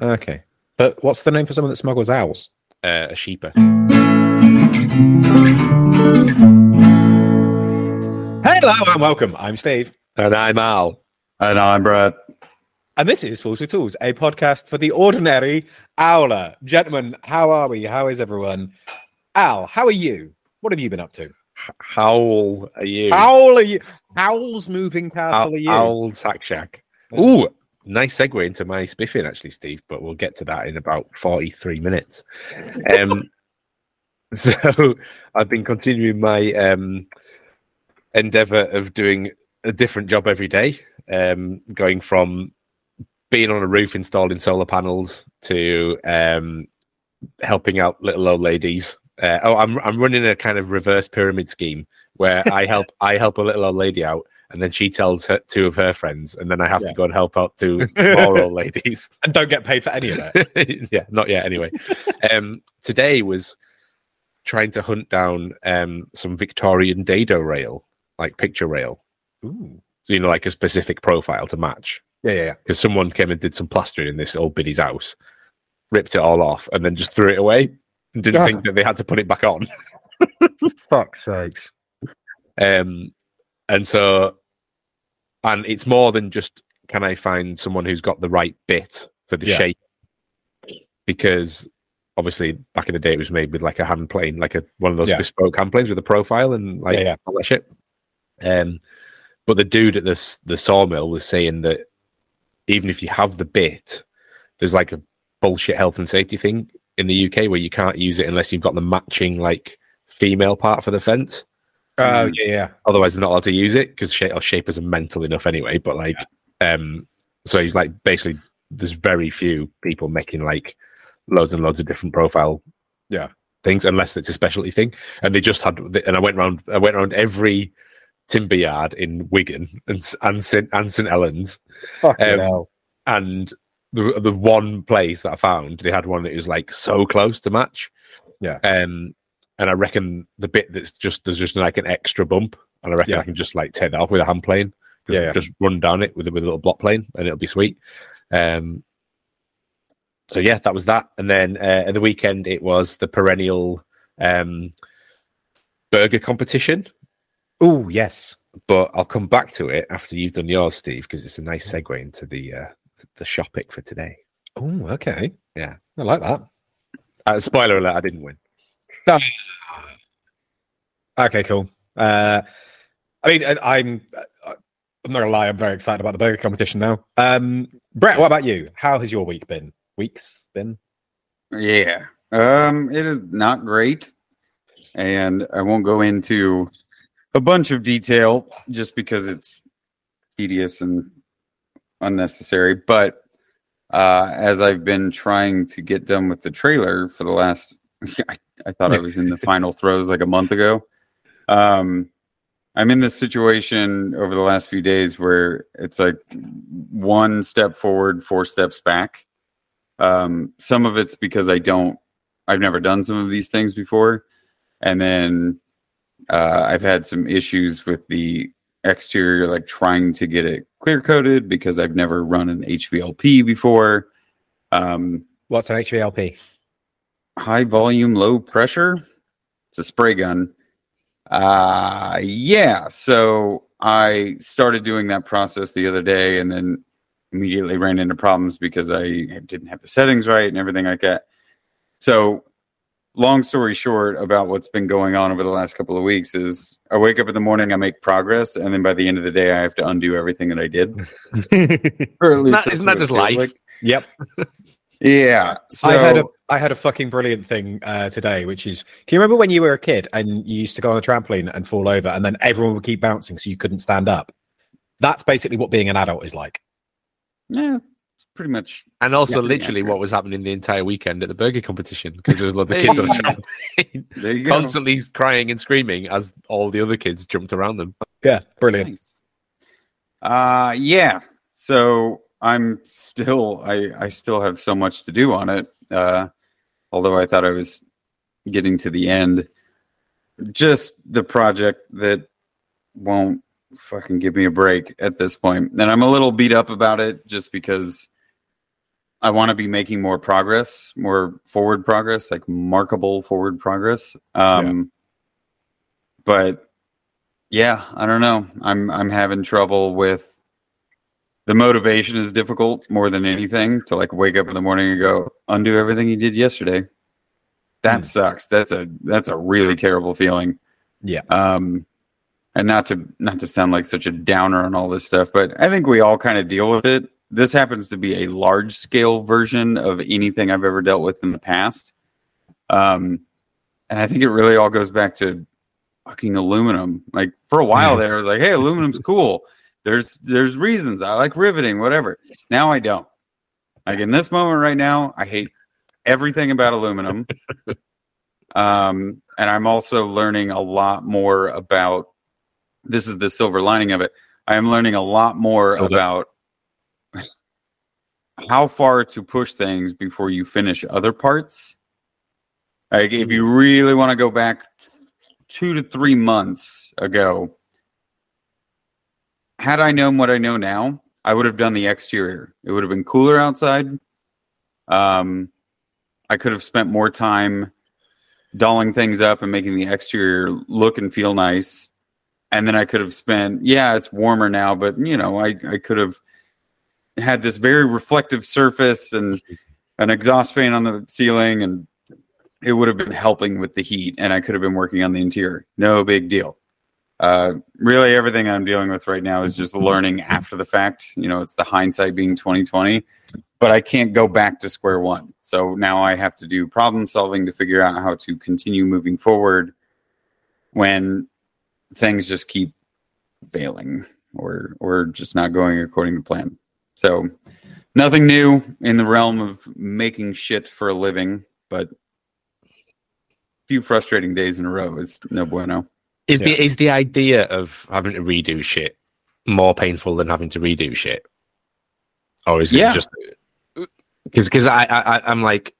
Okay. But what's the name for someone that smuggles owls? Uh, a sheeper. Hello and welcome. I'm Steve. And I'm Al. And I'm Brad. And this is Fools with Tools, a podcast for the ordinary owler. Gentlemen, how are we? How is everyone? Al, how are you? What have you been up to? Howl are you? Owl are you? Howl's moving castle Owl, are you? Owl Tack Shack. Ooh, nice segue into my spiffing, actually, Steve, but we'll get to that in about 43 minutes. Um, so I've been continuing my um, endeavor of doing a different job every day, um, going from being on a roof installing solar panels to um, helping out little old ladies. Uh, oh, I'm I'm running a kind of reverse pyramid scheme where I help I help a little old lady out, and then she tells her two of her friends, and then I have Yeah. to go and help out two more old ladies. and don't get paid for any of it. yeah, not yet. Anyway, um, today was trying to hunt down um, some Victorian dado rail, like picture rail. Ooh. So you know, like a specific profile to match. Yeah, yeah, yeah. Because someone came and did some plastering in this old biddy's house, ripped it all off, and then just threw it away. And didn't Ah. think that they had to put it back on. Fuck's sakes. Um, and so, and it's more than just can I find someone who's got the right bit for the Yeah. shape? Because obviously, back in the day, it was made with like a hand plane, like a one of those Yeah. bespoke hand planes with a profile and like Yeah, yeah. all that shit. Um, but the dude at the the sawmill was saying that even if you have the bit, there's like a bullshit health and safety thing in the UK where you can't use it unless you've got the matching like female part for the fence Oh, yeah, yeah. otherwise they're not allowed to use it because sh- or shapers are mental enough anyway but like um so he's like basically there's very few people making like loads and loads of different profile Yeah. things unless it's a specialty thing and they just had and i went around i went around every timber yard in wigan and and st, and st helens Um, and the the one place that i found they had one that was like so close to match Yeah. um and i reckon the bit that's just there's just like an extra bump and i reckon Yeah. i can just like take that off with a hand plane just, Yeah, just run down it with, a- with a little block plane and it'll be sweet um so yeah that was that and then uh, at the weekend it was the perennial um burger competition Oh, yes. but I'll come back to it after you've done yours, Steve, because it's a nice segue into the uh, the shop pick for today. Oh, okay. Yeah. I like that. Uh, spoiler alert: I didn't win. Okay, cool. Uh, I mean, I- I'm uh, I'm not gonna lie. I'm very excited about the burger competition now. Um, Brett, what about you? How has your week been? Weeks been? Yeah. Um, it is not great. And I won't go into a bunch of detail just because it's tedious and unnecessary. But uh, as I've been trying to get done with the trailer for the last, I, I thought I was in the final throes like a month ago. Um, I'm in this situation over the last few days where it's like one step forward, four steps back. Um, some of it's because I don't, I've never done some of these things before. And then uh, I've had some issues with the exterior, like trying to get it clear coated because I've never run an HVLP before. Um, What's an HVLP? High volume, low pressure. It's a spray gun. Uh yeah. So I started doing that process the other day and then immediately ran into problems because I didn't have the settings right and everything like that. So long story short about what's been going on over the last couple of weeks is I wake up in the morning, I make progress, and then by the end of the day I have to undo everything that I did. Or at least That- that's isn't that just feels life? Yep. Yeah. So I had a I had a fucking brilliant thing uh, today, which is can you remember when you were a kid and you used to go on a trampoline and fall over and then everyone would keep bouncing so you couldn't stand up? That's basically what being an adult is like. yeah, pretty much And also, Yeah, literally, yeah. what was happening the entire weekend at the burger competition because there was a lot of kids on the trampoline, there go. constantly crying and screaming as all the other kids jumped around them. Yeah, brilliant. Nice. Uh yeah. So I'm still I I still have so much to do on it. Uh although I thought I was getting to the end. Just the project that won't fucking give me a break at this point. And I'm a little beat up about it just because I want to be making more progress, more forward progress, like markable forward progress. Um, But yeah, I don't know. I'm I'm having trouble with the motivation is difficult more than anything to like wake up in the morning and go undo everything you did yesterday. That Hmm. sucks. That's a that's a really terrible feeling. Yeah. Um, and not to not to sound like such a downer on all this stuff, but I think we all kind of deal with it. This happens to be a large scale version of anything I've ever dealt with in the past. Um, and I think it really all goes back to fucking aluminum. Like for a while there, I was like, "Hey, aluminum's cool." There's there's reasons I like riveting, whatever. Now I don't. Like in this moment right now, I hate everything about aluminum. um, and I'm also learning a lot more about. This is the silver lining of it. I am learning a lot more Silver. about how far to push things before you finish other parts. Like if you really want to go back two to three months ago, had I known what I know now, I would have done the exterior. It would have been cooler outside. Um, I could have spent more time dolling things up and making the exterior look and feel nice. And then I could have spent, yeah, it's warmer now, but you know, I, I could have had this very reflective surface and an exhaust fan on the ceiling and it would have been helping with the heat and I could have been working on the interior. No big deal. Uh, really everything I'm dealing with right now is just learning after the fact. You know, it's the hindsight being 2020, but I can't go back to square one. So now I have to do problem solving to figure out how to continue moving forward when things just keep failing or or just not going according to plan. So nothing new in the realm of making shit for a living, but few frustrating days in a row is no bueno. Is Yeah. the is the idea of having to redo shit more painful than having to redo shit, or is it Yeah. just because because I, I I- I'm like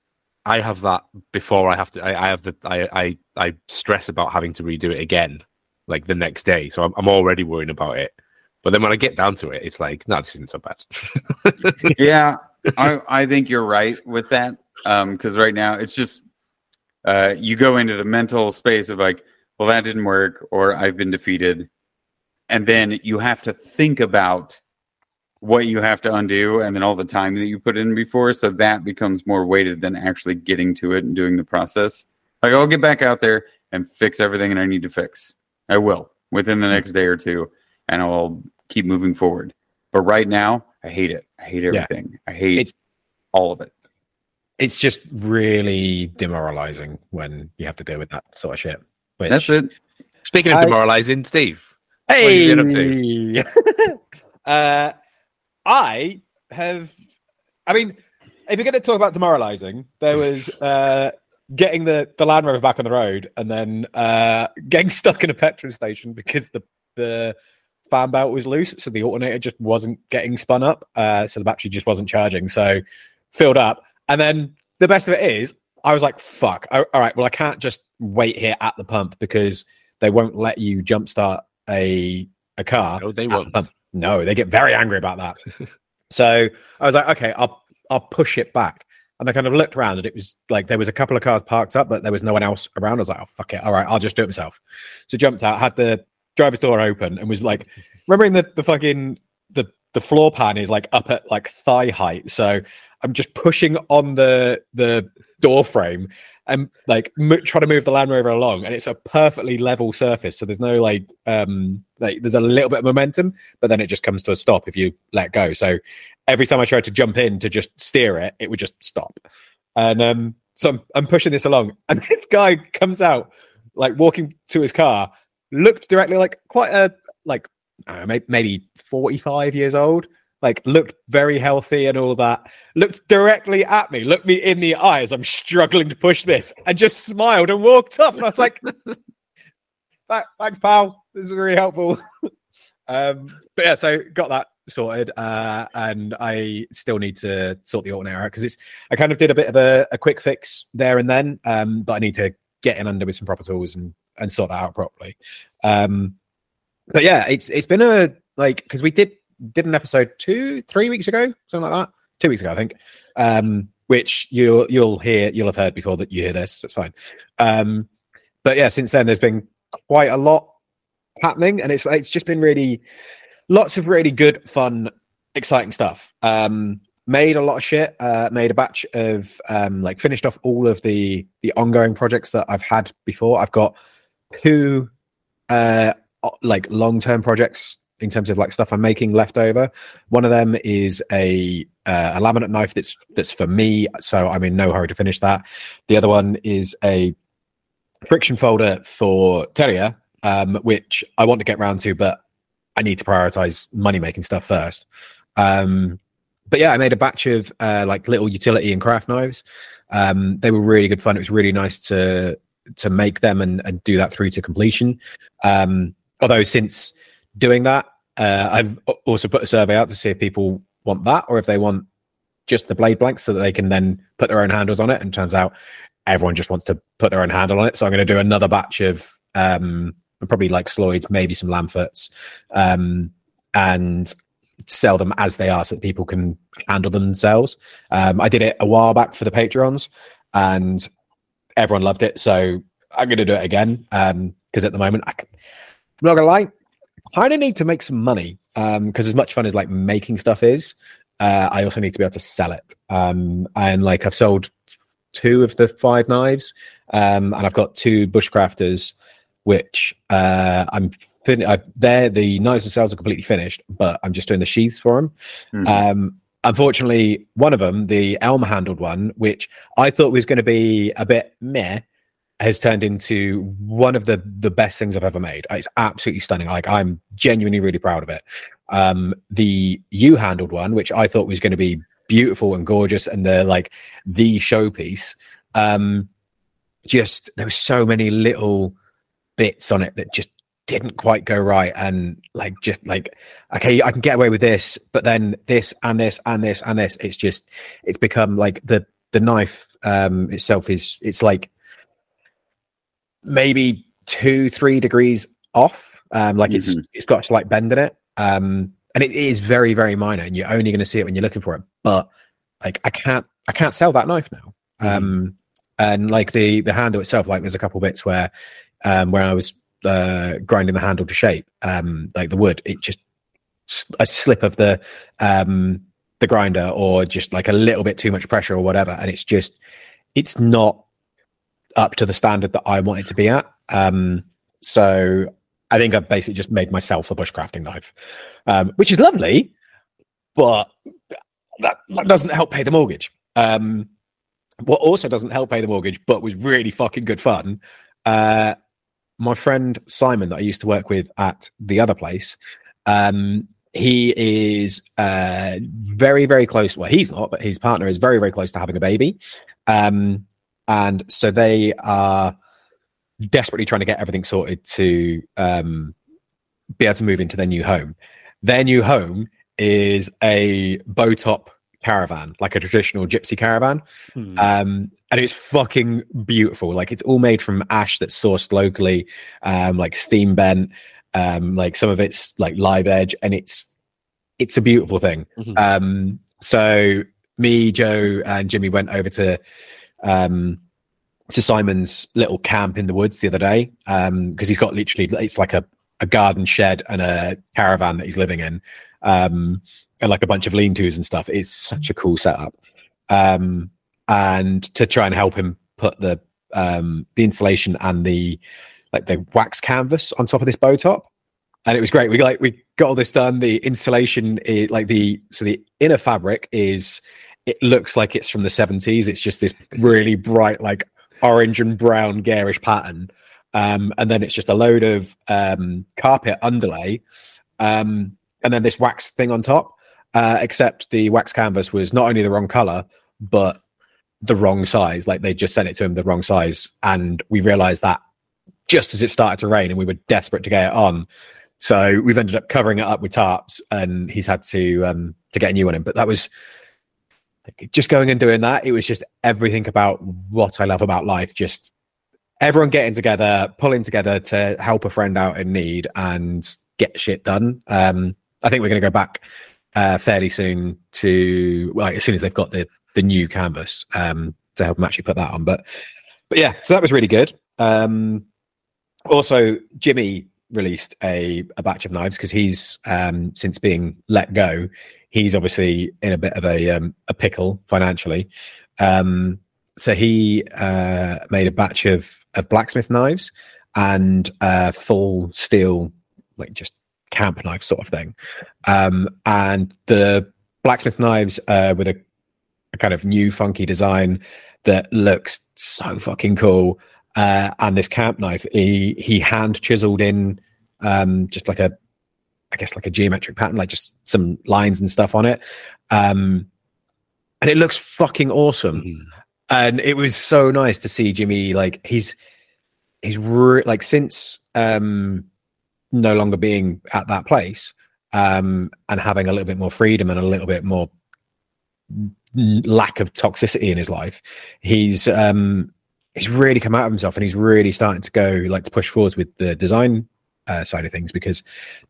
I have that before I have to I, I have the I, I I stress about having to redo it again like the next day, so I'm, I'm already worrying about it. But then when I get down to it, it's like no, this isn't so bad. yeah, I, I think you're right with that. Um, because right now it's just uh you go into the mental space of like, well, that didn't work, or I've been defeated. And then you have to think about what you have to undo and then all the time that you put in before. So that becomes more weighted than actually getting to it and doing the process. Like I'll get back out there and fix everything that I need to fix. I will within the mm-hmm. next day or two, and I'll keep moving forward. But right now, I hate it. I hate Yeah. everything. I hate It's- all of it. It's just really demoralizing when you have to deal with that sort of shit. Which, That's it. Speaking of I- demoralizing, Steve, Hey, What have you been up uh, I have. I mean, if you're going to talk about demoralizing, there was uh, getting the the Land Rover back on the road and then uh, getting stuck in a petrol station because the the fan belt was loose, so the alternator just wasn't getting spun up, uh, so the battery just wasn't charging. So filled up, and then the best of it is, I was like, "Fuck! All right, well, I can't just wait here at the pump because they won't let you jumpstart a a car." no, they won't. pump. No, they get very angry about that. so I was like, okay, I'll I'll push it back. And I kind of looked around and it was like there was a couple of cars parked up, but there was no one else around. I was like, oh fuck it. All right, I'll just do it myself. So jumped out, had the driver's door open and was like remembering the the fucking the the floor pan is like up at like thigh height. So I'm just pushing on the the door frame and like mo- trying to move the Land Rover along, and it's a perfectly level surface. So there's no like um like there's a little bit of momentum, but then it just comes to a stop if you let go. So every time I tried to jump in to just steer it, it would just stop. And um so I'm, I'm pushing this along, and this guy comes out like walking to his car, looked directly like quite a like know, maybe 45 years old, like looked very healthy and all that, looked directly at me, looked me in the eyes. I'm struggling to push this and just smiled and walked off. And I was like, thanks, pal. This is really helpful. um, but yeah, so got that sorted. Uh, and I still need to sort the alternator out because it's, I kind of did a bit of a, a quick fix there and then. Um, but I need to get in under with some proper tools and, and sort that out properly. Um, but yeah, it's it's been a like because we did did an episode two three weeks ago something like that two weeks ago, I think. Um, which you'll you'll hear you'll have heard before that you hear this. It's fine. Um, but yeah, since then there's been quite a lot happening, and it's it's just been really lots of really good, fun, exciting stuff. Um, made a lot of shit. Uh, made a batch of um, like finished off all of the the ongoing projects that I've had before. I've got two uh, like long term projects in terms of like stuff I'm making left over. One of them is a uh, a laminate knife that's that's for me, so I'm in no hurry to finish that. The other one is a friction folder for Terrier, um, which I want to get round to, but I need to prioritize money making stuff first. Um, but yeah, I made a batch of uh, like little utility and craft knives. Um, they were really good fun. It was really nice to to make them and, and do that through to completion. Um, although since doing that, uh, I've also put a survey out to see if people want that or if they want just the blade blanks so that they can then put their own handles on it. And turns out everyone just wants to put their own handle on it. So I'm going to do another batch of um, probably like Sloyds, maybe some Lambsfoots, um, and sell them as they are so that people can handle them themselves. Um, I did it a while back for the Patreons and everyone loved it. So I'm going to do it again because um, at the moment, I can, not to lie, I kind of need to make some money because um, as much fun as like making stuff is, uh, I also need to be able to sell it. Um, and like I've sold two of the five knives, um, and I've got two bushcrafters, which uh, I'm fin- I, there. The knives themselves are completely finished, but I'm just doing the sheaths for them. Mm-hmm. Um, unfortunately, one of them, the elm handled one, which I thought was going to be a bit meh, has turned into one of the the best things I've ever made. It's absolutely stunning. Like I'm genuinely really proud of it. Um, the yew handled one, which I thought was going to be beautiful and gorgeous and the like the showpiece um just there were so many little bits on it that just didn't quite go right and like just like okay i can get away with this but then this and this and this and this it's just it's become like the the knife um itself is it's like maybe two three degrees off um like mm-hmm. it's it's got a slight bend in it um and it is very very minor and you're only going to see it when you're looking for it but like i can't i can't sell that knife now mm. um and like the the handle itself like there's a couple bits where um where i was uh grinding the handle to shape um like the wood it just a slip of the um the grinder or just like a little bit too much pressure or whatever and it's just it's not up to the standard that i want it to be at um so i think i've basically just made myself a bushcrafting knife um, which is lovely, but that, that doesn't help pay the mortgage. Um, what also doesn't help pay the mortgage, but was really fucking good fun. Uh, my friend Simon, that I used to work with at the other place, um, he is uh, very, very close. Well, he's not, but his partner is very, very close to having a baby. Um, and so they are desperately trying to get everything sorted to um, be able to move into their new home. Their new home is a bow top caravan, like a traditional gypsy caravan. Hmm. Um, and it's fucking beautiful. Like it's all made from ash that's sourced locally, um, like steam bent, um, like some of it's like live edge, and it's it's a beautiful thing. Mm-hmm. Um, so me, Joe, and Jimmy went over to um to Simon's little camp in the woods the other day because um, he's got literally it's like a a garden shed and a caravan that he's living in, um, and like a bunch of lean tos and stuff. It's such a cool setup. Um, and to try and help him put the um, the insulation and the like the wax canvas on top of this bow top, and it was great. We like we got all this done. The insulation, is, like the so the inner fabric is it looks like it's from the 70s. It's just this really bright, like orange and brown garish pattern um, and then it's just a load of um, carpet underlay, um, and then this wax thing on top. Uh, except the wax canvas was not only the wrong color, but the wrong size. Like they just sent it to him the wrong size, and we realized that just as it started to rain, and we were desperate to get it on. So we've ended up covering it up with tarps, and he's had to um, to get a new one in. But that was just going and doing that. It was just everything about what I love about life just everyone getting together, pulling together to help a friend out in need and get shit done. Um, I think we're going to go back uh, fairly soon to well, as soon as they've got the the new canvas um, to help them actually put that on. But but yeah, so that was really good. Um, also, Jimmy released a, a batch of knives because he's um, since being let go, he's obviously in a bit of a um, a pickle financially. Um, so he uh, made a batch of of blacksmith knives and full steel, like just camp knife sort of thing. Um, and the blacksmith knives uh, with a, a kind of new funky design that looks so fucking cool. Uh, and this camp knife, he he hand chiseled in um, just like a, I guess like a geometric pattern, like just some lines and stuff on it. Um, and it looks fucking awesome. Mhm. And it was so nice to see Jimmy. Like he's he's re- like since um, no longer being at that place um, and having a little bit more freedom and a little bit more lack of toxicity in his life, he's um, he's really come out of himself and he's really starting to go like to push forwards with the design uh, side of things because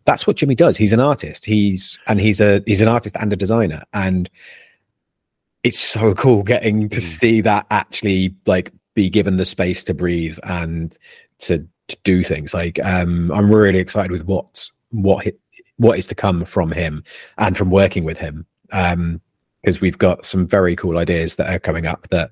that's what Jimmy does. He's an artist. He's and he's a he's an artist and a designer, and it's so cool getting to Mm. see that actually like be given the space to breathe and to, to do things. Like um, I'm really excited with what's what hi- what is to come from him and from working with him um, because we've got some very cool ideas that are coming up that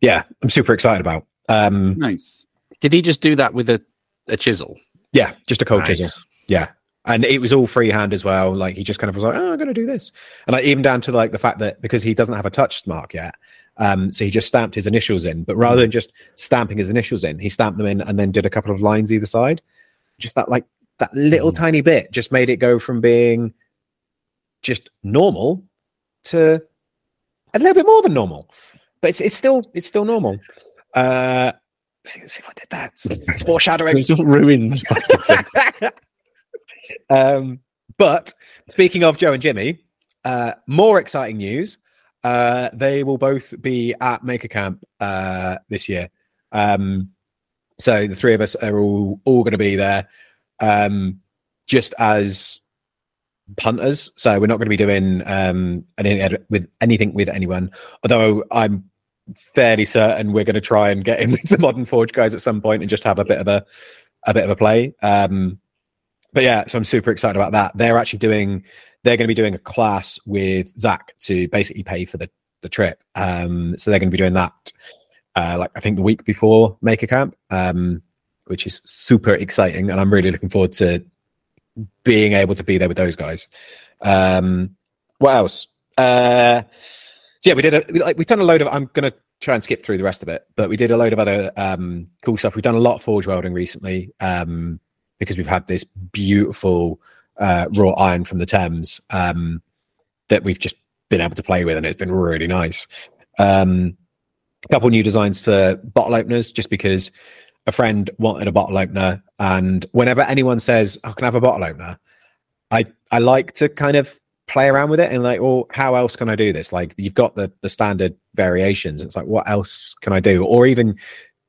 yeah I'm super excited about. Um, Nice. Did he just do that with a, a chisel? Yeah, just a cold Nice. chisel. Yeah. And it was all freehand as well. Like he just kind of was like, oh, I'm going to do this. And like even down to like the fact that because he doesn't have a touch mark yet, um, so he just stamped his initials in. But rather than just stamping his initials in, he stamped them in and then did a couple of lines either side. Just that like that little Mhm. tiny bit just made it go from being just normal to a little bit more than normal. But it's it's still it's still normal. Uh, see, see if I did that. It's, it's foreshadowing. It was ruined. um, but speaking of Joe and Jimmy, uh, more exciting news. Uh, they will both be at Maker Camp uh, this year. Um, so the three of us are all all going to be there, um, just as punters. So we're not going to be doing um, any with anything with anyone. Although I'm fairly certain we're going to try and get in with the Modern Forge guys at some point and just have a bit of a a bit of a play. Um, but yeah, so I'm super excited about that. They're actually doing, they're going to be doing a class with Zach to basically pay for the the trip. Um, so they're going to be doing that, uh, like I think the week before Maker Camp, um, which is super exciting, and I'm really looking forward to being able to be there with those guys. Um, what else? Uh, so yeah, we did a we- like we've done a load of. I'm to try and skip through the rest of it, but we did a load of other um, cool stuff. We've done a lot of forge welding recently. Um, because we've had this beautiful uh, raw iron from the Thames um, that we've just been able to play with, and it's been really nice. Um, a couple new designs for bottle openers, just because a friend wanted a bottle opener, and whenever anyone says, "I can I have a bottle opener," I I like to kind of play around with it and like, well, how else can I do this? Like, you've got the the standard variations. It's like, what else can I do? Or even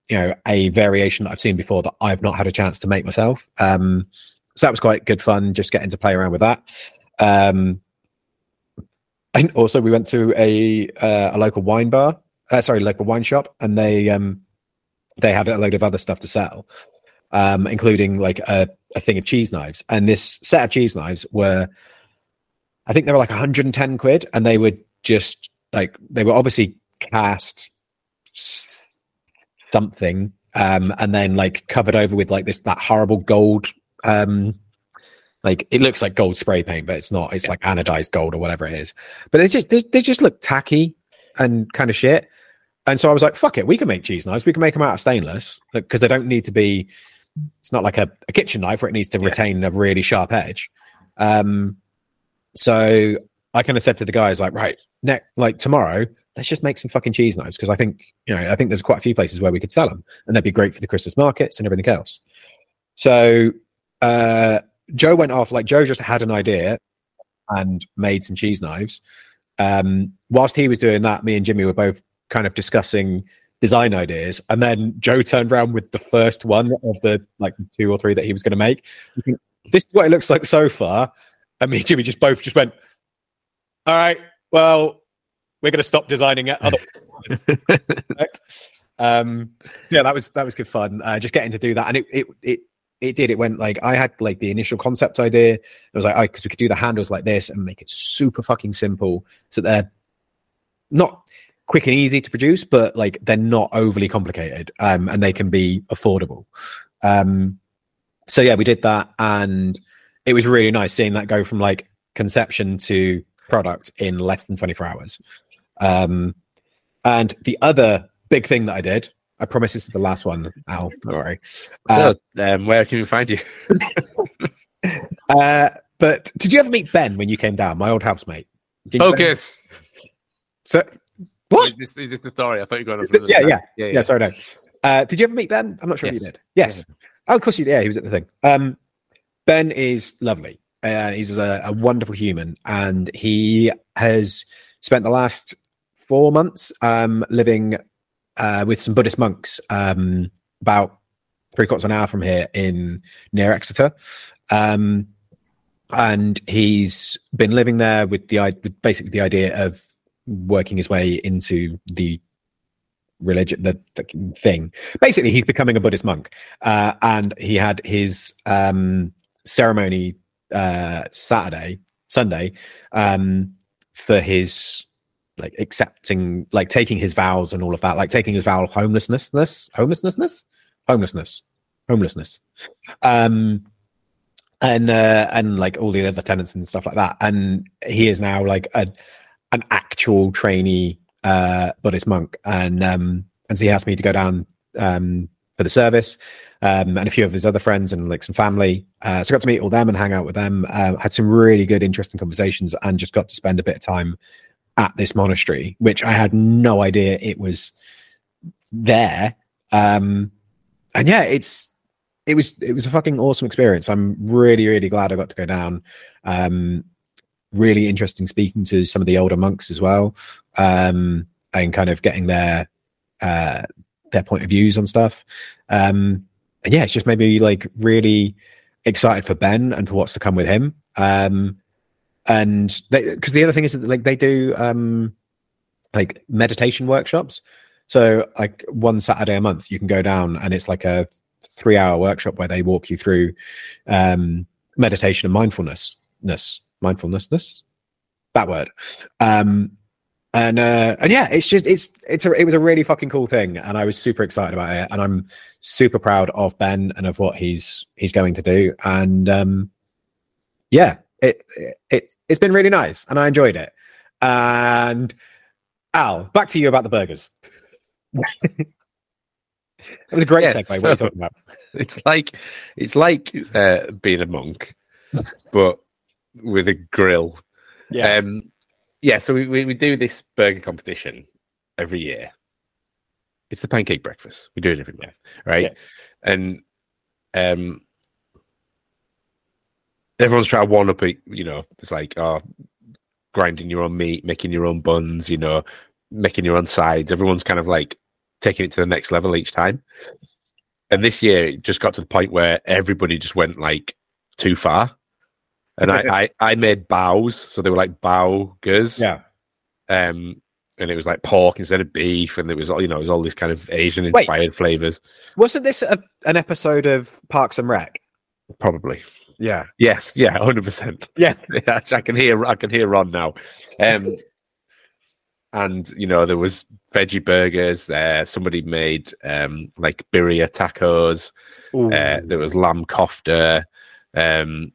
you know a variation that I've seen before that I've not had a chance to make myself. Um, so that was quite good fun, just getting to play around with that. Um, and also, we went to a uh, a local wine bar, uh, sorry, local wine shop, and they um, they had a load of other stuff to sell, um, including like a, a thing of cheese knives. And this set of cheese knives were, I think they were like 110 quid, and they were just like they were obviously cast something um and then like covered over with like this that horrible gold um like it looks like gold spray paint but it's not. It's like anodized gold or whatever it is. But they just they, they just look tacky and kind of shit. And so i was like fuck it we can make cheese knives. We can make them out of stainless because they don't need to be it's not like a, a kitchen knife where it needs to Yeah. retain a really sharp edge. Um so i kind of said to the guys like right next like tomorrow let's just make some fucking cheese knives because I think you know I think there's quite a few places where we could sell them and they'd be great for the Christmas markets and everything else. So uh, Joe went off like Joe just had an idea and made some cheese knives. Um, whilst he was doing that, me and Jimmy were both kind of discussing design ideas, and then Joe turned around with the first one of the like two or three that he was going to make. This is what it looks like so far, and me and Jimmy just both just went, all right, well, we're going to stop designing it. Um, yeah, that was that was good fun. Uh, just getting to do that, and it it it it did. It went like I had like the initial concept idea. It was like, I because we could do the handles like this and make it super fucking simple, so they're not quick and easy to produce, but like they're not overly complicated, um, and they can be affordable. Um, so yeah, we did that, and it was really nice seeing that go from like conception to product in less than 24 hours. Um, and the other big thing that I did, I promise this is the last one, Al, don't worry. Uh, so, um, where can we find you? uh, but did you ever meet Ben when you came down, my old housemate? Did Focus. So, what? Is this, is this the story? I thought you were going Th- on. yeah, yeah, yeah, yeah, sorry, no. Uh, did you ever meet Ben? I'm not sure if Yes. you did. Yes. Oh, of course you did. Yeah, he was at the thing. Um, ben is lovely. Uh, he's a, a wonderful human, and he has spent the last four months um, living uh, with some Buddhist monks um, about three quarters of an hour from here in near Exeter. Um, and he's been living there with the basically the idea of working his way into the religion the, the thing basically he's becoming a buddhist monk uh, and he had his um ceremony uh saturday sunday um for his like accepting like taking his vows and all of that like taking his vow of homelessness homelessness homelessness. Homelessness. Um and uh and like all the other tenants and stuff like that. And he is now like a an actual trainee uh buddhist monk. And um and so he asked me to go down um for the service um and a few of his other friends and like some family. Uh so I got to meet all them and hang out with them. Uh, had some really good interesting conversations and just got to spend a bit of time at this monastery which i had no idea it was there. Um and yeah it's it was it was a fucking awesome experience. I'm really really glad i got to go down. Um really interesting speaking to some of the older monks as well um and kind of getting their uh their point of views on stuff. Um and yeah it's just made me like really excited for ben and for what's to come with him. Um and because the other thing is that like they do um like meditation workshops. So like one saturday a month you can go down and it's like a three hour workshop where they walk you through um meditation and mindfulness mindfulnessness that word. Um and uh and yeah it's just it's it's a it was a really fucking cool thing and i was super excited about it and i'm super proud of ben and of what he's he's going to do. And um yeah it it it's been really nice and i enjoyed it. And al back to you about the burgers. It was a great Yeah, segue. What are you talking about? It's like it's like uh, being a monk, but with a grill. Um, yeah. So we, we we do this burger competition every year. It's the pancake breakfast. We do it every month, right? Yeah. And um, everyone's trying to one up it. You know, it's like oh, grinding your own meat, making your own buns. You know, making your own sides. Everyone's kind of like taking it to the next level each time. And this year, it just got to the point where everybody just went like too far. And I, I, I made baos, so they were like burgers yeah um, and it was like pork instead of beef, and it was all you know, it was all these kind of Asian inspired flavors. wasn't this a, an episode of parks and rec Probably, yeah yes, yeah, hundred percent. yeah Yeah, I can hear, I can hear Ron now. Um, and you know, there was veggie burgers. There, somebody made um like birria tacos. Uh, there was lamb kofta. Um,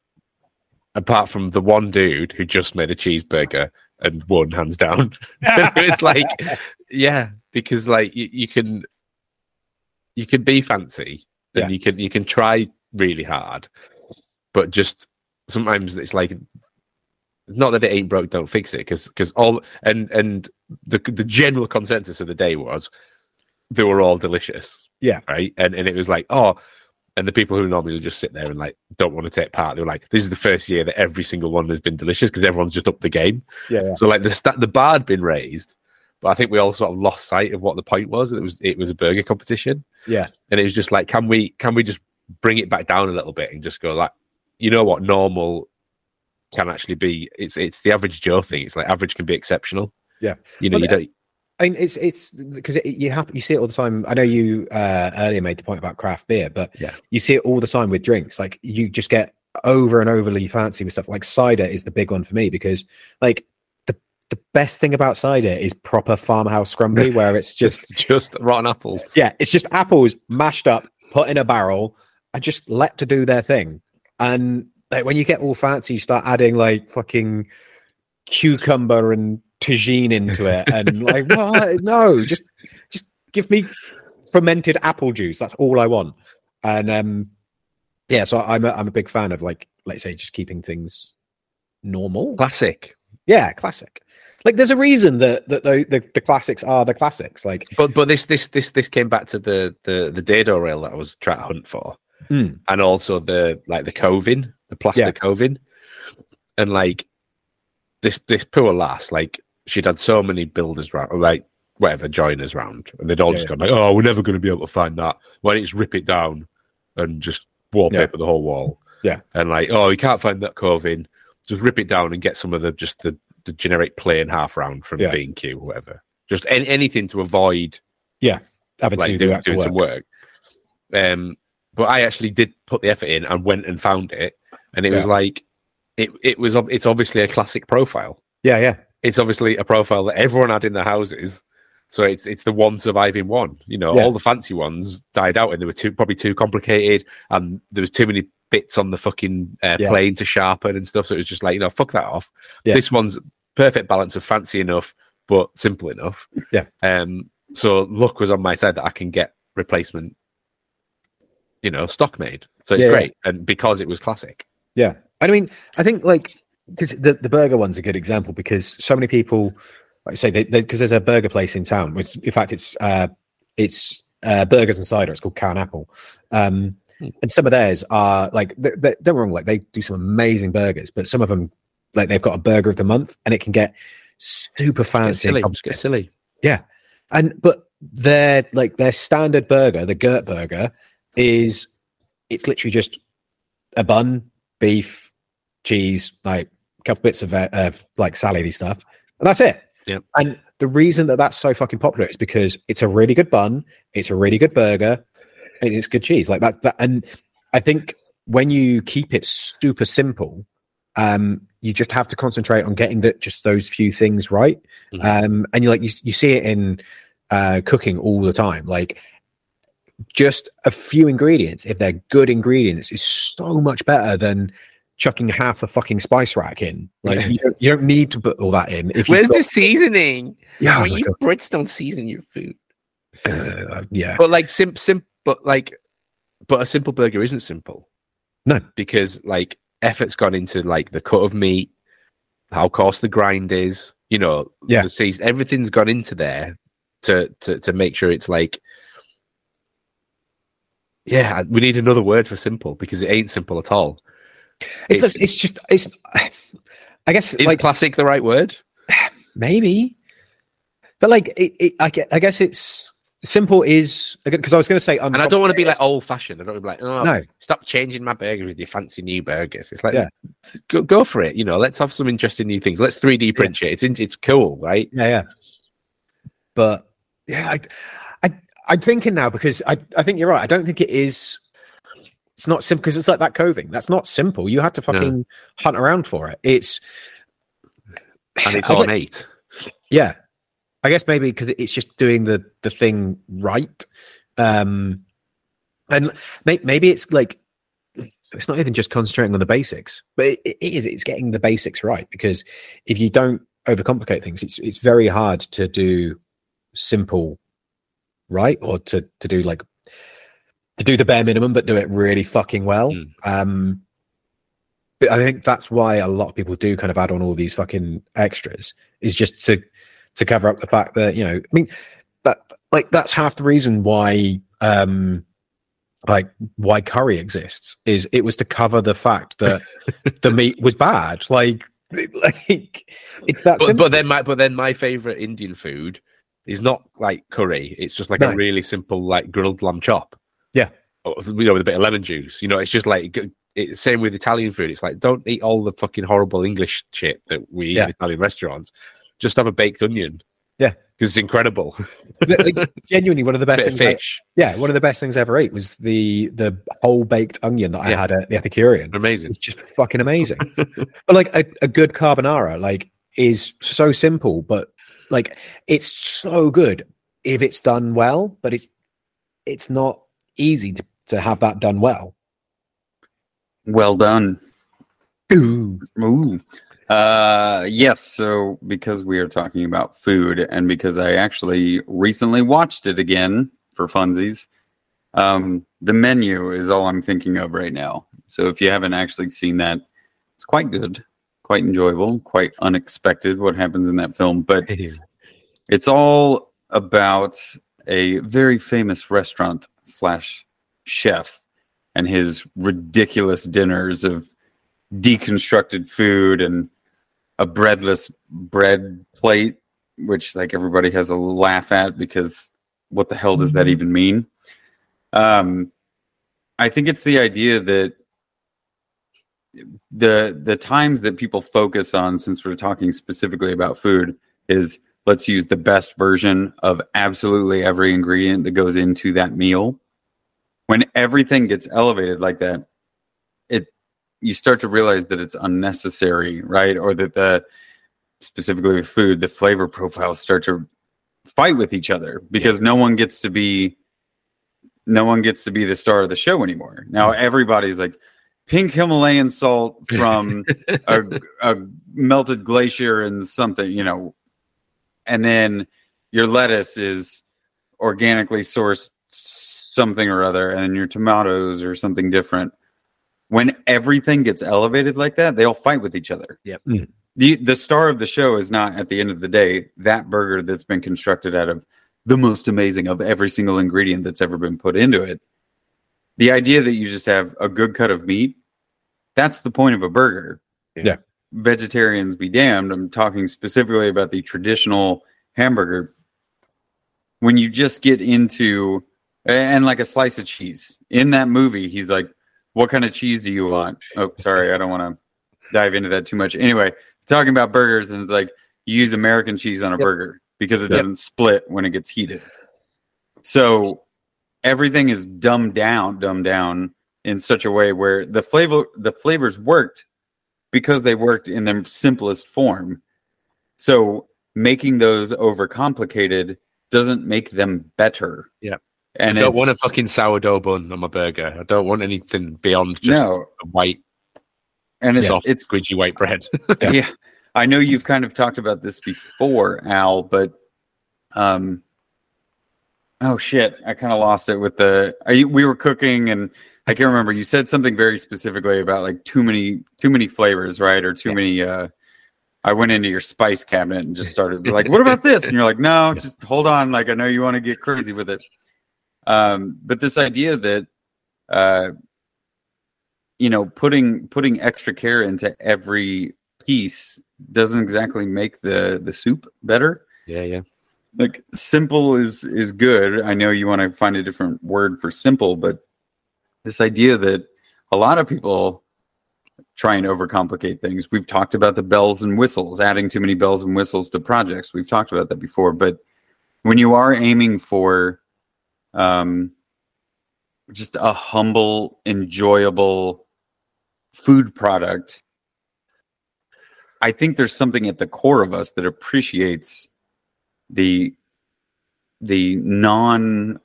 apart from the one dude who just made a cheeseburger and won hands down. it's like, yeah, because like you, you can, you can be fancy and Yeah. you can you can try really hard, but just sometimes it's like, not that it ain't broke, don't fix it. Because because all and and the the general consensus of the day was they were all delicious. Yeah. right. And and it was like oh. And the people who normally just sit there and like don't want to take part, they were like, "This is the first year that every single one has been delicious because everyone's just upped the game." yeah, yeah. So like the sta- the bar had been raised, but I think we all sort of lost sight of what the point was. It was it was a burger competition, Yeah. and it was just like, can we can we just bring it back down a little bit and just go like, you know what, normal can actually be it's it's the average Joe thing. It's like average can be exceptional. Yeah. you know, Well, you don't. I mean, it's it's because it, you have you see it all the time. I know you uh, earlier made the point about craft beer, but Yeah. you see it all the time with drinks. Like you just get over and overly fancy with stuff. Like cider is the big one for me because like the the best thing about cider is proper farmhouse scrumpy, where it's just Just just rotten apples. yeah, it's just apples mashed up, put in a barrel, and just let to do their thing. And like when you get all fancy, you start adding like fucking cucumber and tagine into it, and like what? No, just just give me fermented apple juice. That's all I want. And um, yeah, so I'm a, I'm a big fan of like let's say just keeping things normal. classic. Yeah, classic. Like there's a reason that that the, the, the classics are the classics. Like But but this this this this came back to the the the dado rail that I was trying to hunt for, Mm. and also the like the coving, the plastic Yeah. coving, and like this this poor lass, like she'd had so many builders round, like whatever joiners round, and they'd all Yeah, just gone like, oh, we're never going to be able to find that. Why don't you just rip it down and just wallpaper the whole wall? Yeah. and like, oh, you can't find that coving, just rip it down and get some of the just the the generic plain half round from Yeah. B and Q, whatever. Just any, anything to avoid yeah, having like to do doing, doing work. some work. Um, but I actually did put the effort in and went and found it, and it was like it. It was. It's obviously a classic profile. Yeah, yeah. It's obviously a profile that everyone had in their houses. So it's it's the one surviving one. You know, Yeah. all the fancy ones died out, and they were too probably too complicated, and there was too many bits on the fucking uh, Yeah. plane to sharpen and stuff. So it was just like you know, fuck that off. Yeah. This one's perfect balance of fancy enough but simple enough. Yeah. Um. So luck was on my side that I can get replacement, you know, stock made. So it's great, and because it was classic. Yeah, I mean, I think like because the the burger one's a good example because so many people, like I say, they because there's a burger place in town. Which, in fact, it's uh, it's uh, burgers and cider. It's called Cow and Apple, um, Hmm. and some of theirs are like they, they, don't wrong, like they do some amazing burgers, but some of them like they've got a burger of the month, and it can get super fancy. silly, get silly. Yeah and but their like their standard burger, the Gert burger, is it's literally just a bun, beef, cheese, like couple bits of, uh, of like salady stuff, and that's it. Yep. And the reason that that's so fucking popular is because it's a really good bun, it's a really good burger, and it's good cheese. Like that. That and I think when you keep it super simple, um, you just have to concentrate on getting that just those few things right. Mhm. Um, and you like you, you see it in uh, cooking all the time. Like just a few ingredients, if they're good ingredients, is so much better than chucking half the fucking spice rack in. Like Yeah. you, don't, you don't need to put all that in. If Where's got- the seasoning? yeah, Well, like you Brits don't season your food. uh, yeah, But like sim sim but like but a simple burger isn't simple. No. Because like effort's gone into like the cut of meat, how coarse the grind is, you know, Yeah. the season everything's gone into there to to to make sure it's like yeah, we need another word for simple because it ain't simple at all. It's, it's- just, it's just it's. I guess Is like classic the right word? maybe, but like it, it I, guess, I guess it's simple is because I was going to say And I don't want to be like old fashioned. I don't want to be like, oh, no, stop changing my burgers with your fancy new burgers. It's like, Yeah. go, go for it. You know, let's have some interesting new things. Let's 3D print it. It's in, it's cool, right? Yeah, yeah. But yeah, I, I, I'm thinking now because I, I think you're right. I don't think it is. It's not simple because it's like that coving. That's not simple. You had to fucking hunt around for it. It's And it's I don't- ornate. yeah. I guess maybe because it's just doing the the thing right. Um, and may, maybe it's like it's not even just concentrating on the basics, but it, it is. It's getting the basics right because if you don't overcomplicate things, it's it's very hard to do simple right or to to do like to do the bare minimum but do it really fucking well. Mm. Um, but I think that's why a lot of people do kind of add on all these fucking extras is just to to cover up the fact that you know I mean that like that's half the reason why um like why curry exists is it was to cover the fact that the meat was bad like like it's that But, but then my but then my favorite Indian food is not like curry. It's just like No. a really simple like grilled lamb chop. Yeah. Oh, or, you know, with a bit of lemon juice. You know, it's just like it's same with Italian food. It's like don't eat all the fucking horrible English shit that we eat Yeah. in Italian restaurants. Just have a baked onion. Yeah. because it's incredible. Like, genuinely one of the best things. I- fish, yeah, one of the best things I ever ate was the the whole baked onion that I Yeah. had at the Epicurean. amazing. It's just fucking amazing. but like a, a good carbonara, like is so simple, but like it's so good if it's done well. But it's it's not easy to, to have that done well. Well done. Ooh. Ooh. Uh, yes. So, because we are talking about food, and because I actually recently watched it again for funsies, um, the menu is all I'm thinking of right now. So, if you haven't actually seen that, it's quite good, quite enjoyable, quite unexpected what happens in that film. But it's all about a very famous restaurant slash chef and his ridiculous dinners of deconstructed food and a breadless bread plate, which like everybody has a laugh at because what the hell does that even mean? Um, I think it's the idea that the the times that people focus on, since we're talking specifically about food, is let's use the best version of absolutely every ingredient that goes into that meal. When everything gets elevated like that, it you start to realize that it's unnecessary, right? Or that the specifically with food, the flavor profiles start to fight with each other because no one gets to be no one gets to be the star of the show anymore. Now mm-hmm. everybody's like pink Himalayan salt from a, a melted glacier and something, you know, and then your lettuce is organically sourced something or other, and your tomatoes or something different. When everything gets elevated like that, they all fight with each other. Yep. Mm. The the star of the show is not at the end of the day that burger that's been constructed out of the most amazing of every single ingredient that's ever been put into it. The idea that you just have a good cut of meat, that's the point of a burger. Yeah. Vegetarians be damned. I'm talking specifically about the traditional hamburger. When you just get into and like a slice of cheese in that movie, he's like, "What kind of cheese do you want?" Oh, sorry, I don't want to dive into that too much. Anyway, talking about burgers, and it's like you use American cheese on a Yep. burger because it Yep. doesn't split when it gets heated. So everything is dumbed down, dumbed down in such a way where the flavor the flavors worked because they worked in their simplest form. So making those overcomplicated doesn't make them better. Yeah. And I don't want a fucking sourdough bun on my burger. I don't want anything beyond just no, white, and it's soft, it's squidgy white bread. yeah. I know you've kind of talked about this before, Al, but um oh shit, I kind of lost it with the I, we were cooking and I can't remember. You said something very specifically about like too many too many flavors, right? Or too Yeah. many uh I went into your spice cabinet and just started like, what about this? And you're like, no, just hold on. Like, I know you want to get crazy with it. Um, but this idea that uh you know, putting putting extra care into every piece doesn't exactly make the the soup better. yeah, yeah. Like simple is is good. I know you want to find a different word for simple, but this idea that a lot of people try and overcomplicate things. We've talked about the bells and whistles, adding too many bells and whistles to projects. We've talked about that before, but when you are aiming for um just a humble, enjoyable food product, I think there's something at the core of us that appreciates the the non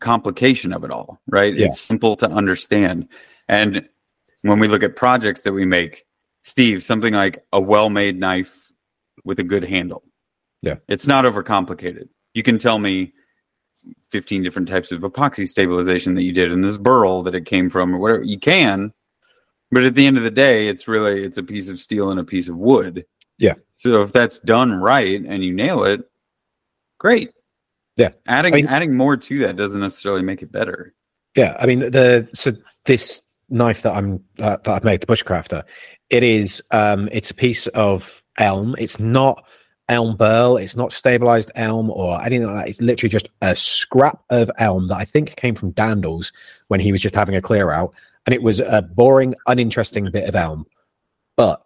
complication of it all, right? Yeah. It's simple to understand. And when we look at projects that we make, Steve, something like a well-made knife with a good handle. Yeah. It's not overcomplicated. You can tell me 15 different types of epoxy stabilization that you did in this burl that it came from or whatever. You can, but at the end of the day, it's really it's a piece of steel and a piece of wood. Yeah. So if that's done right and you nail it, great. Yeah. Adding I mean- adding more to that doesn't necessarily make it better. Yeah, I mean the so this knife that I'm uh, that I've made the bushcrafter, it is um it's a piece of elm. It's not elm burl. It's not stabilized elm or anything like that. It's literally just a scrap of elm that I think came from Dandles when he was just having a clear out. and it was a boring, uninteresting bit of elm. But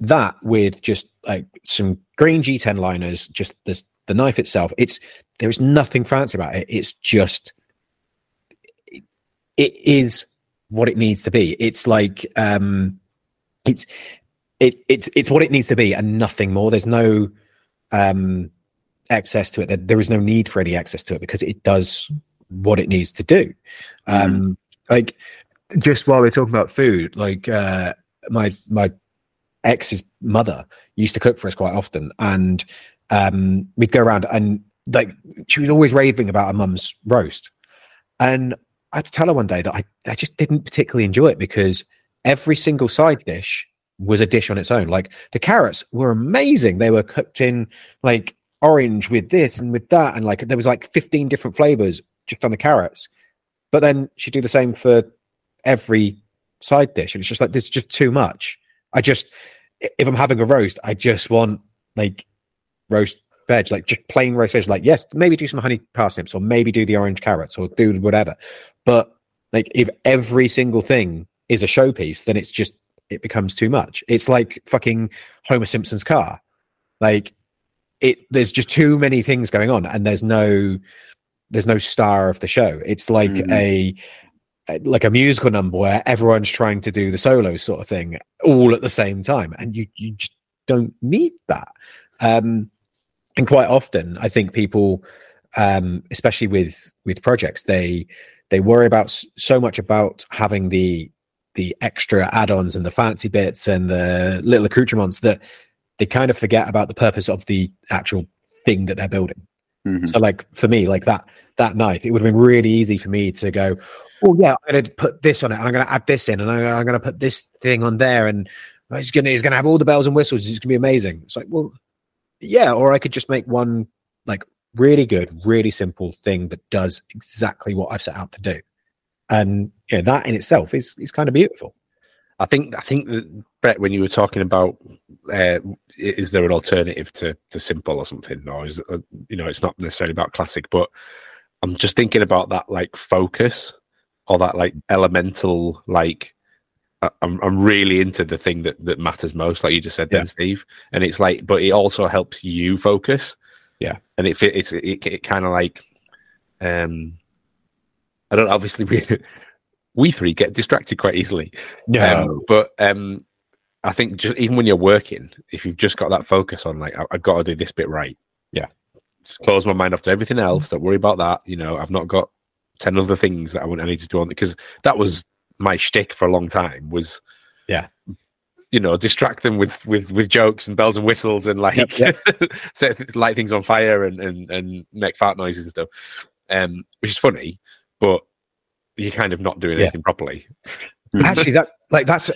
that with just like some green G10 liners, just this the knife itself, it's there's nothing fancy about it. It's just it, is what it needs to be. It's like um it's it it's it's what it needs to be and nothing more. There's no um access to it. There, there is no need for any access to it because it does what it needs to do. Um like just while we're talking about food, like uh my my ex's mother used to cook for us quite often and um we'd go around and like she was always raving about her mum's roast. And I had to tell her one day that I, I just didn't particularly enjoy it because every single side dish was a dish on its own. Like the carrots were amazing. They were cooked in like orange with this and with that. And like there was like 15 different flavors just on the carrots. But then she'd do the same for every side dish. And it's just like, this is just too much. I just, if I'm having a roast, I just want like roast veg, like just plain roast veg. Like, yes, maybe do some honey parsnips or maybe do the orange carrots or do whatever. But like, if every single thing is a showpiece, then it's just, it becomes too much. It's like fucking Homer Simpson's car. Like, it, there's just too many things going on and there's no, there's no star of the show. It's like Mhm. a, like a musical number where everyone's trying to do the solo sort of thing all at the same time and you you just don't need that um and quite often i think people um especially with with projects they they worry about so much about having the the extra add-ons and the fancy bits and the little accoutrements that they kind of forget about the purpose of the actual thing that they're building Mhm. so like for me, like that that night, it would have been really easy for me to go, oh yeah, I'm gonna put this on it, and I'm gonna add this in, and I'm, I'm gonna put this thing on there, and it's gonna it's gonna have all the bells and whistles. It's gonna be amazing. It's like, well, yeah, or I could just make one like really good, really simple thing that does exactly what I've set out to do, and yeah, that in itself is is kind of beautiful. I think I think that Brett, when you were talking about, uh, is there an alternative to to simple or something, or is uh, you know, it's not necessarily about classic, but I'm just thinking about that like focus or that like elemental like. I'm I'm really into the thing that that matters most, like you just said, then Steve. And it's like, but it also helps you focus. Yeah. and it it's it, it kind of like, um, I don't obviously we we three get distracted quite easily. Um, but um, I think just even when you're working, if you've just got that focus on like I, I've got to do this bit right, Yeah. just close my mind off to everything else. Don't worry about that. You know, I've not got ten other things that I want I need to do on because that was my shtick for a long time. Was Yeah. You know, distract them with with with jokes and bells and whistles and like Yep, set light things on fire and and and make fart noises and stuff. Um, which is funny, but you're kind of not doing Yeah. anything properly. actually that like that's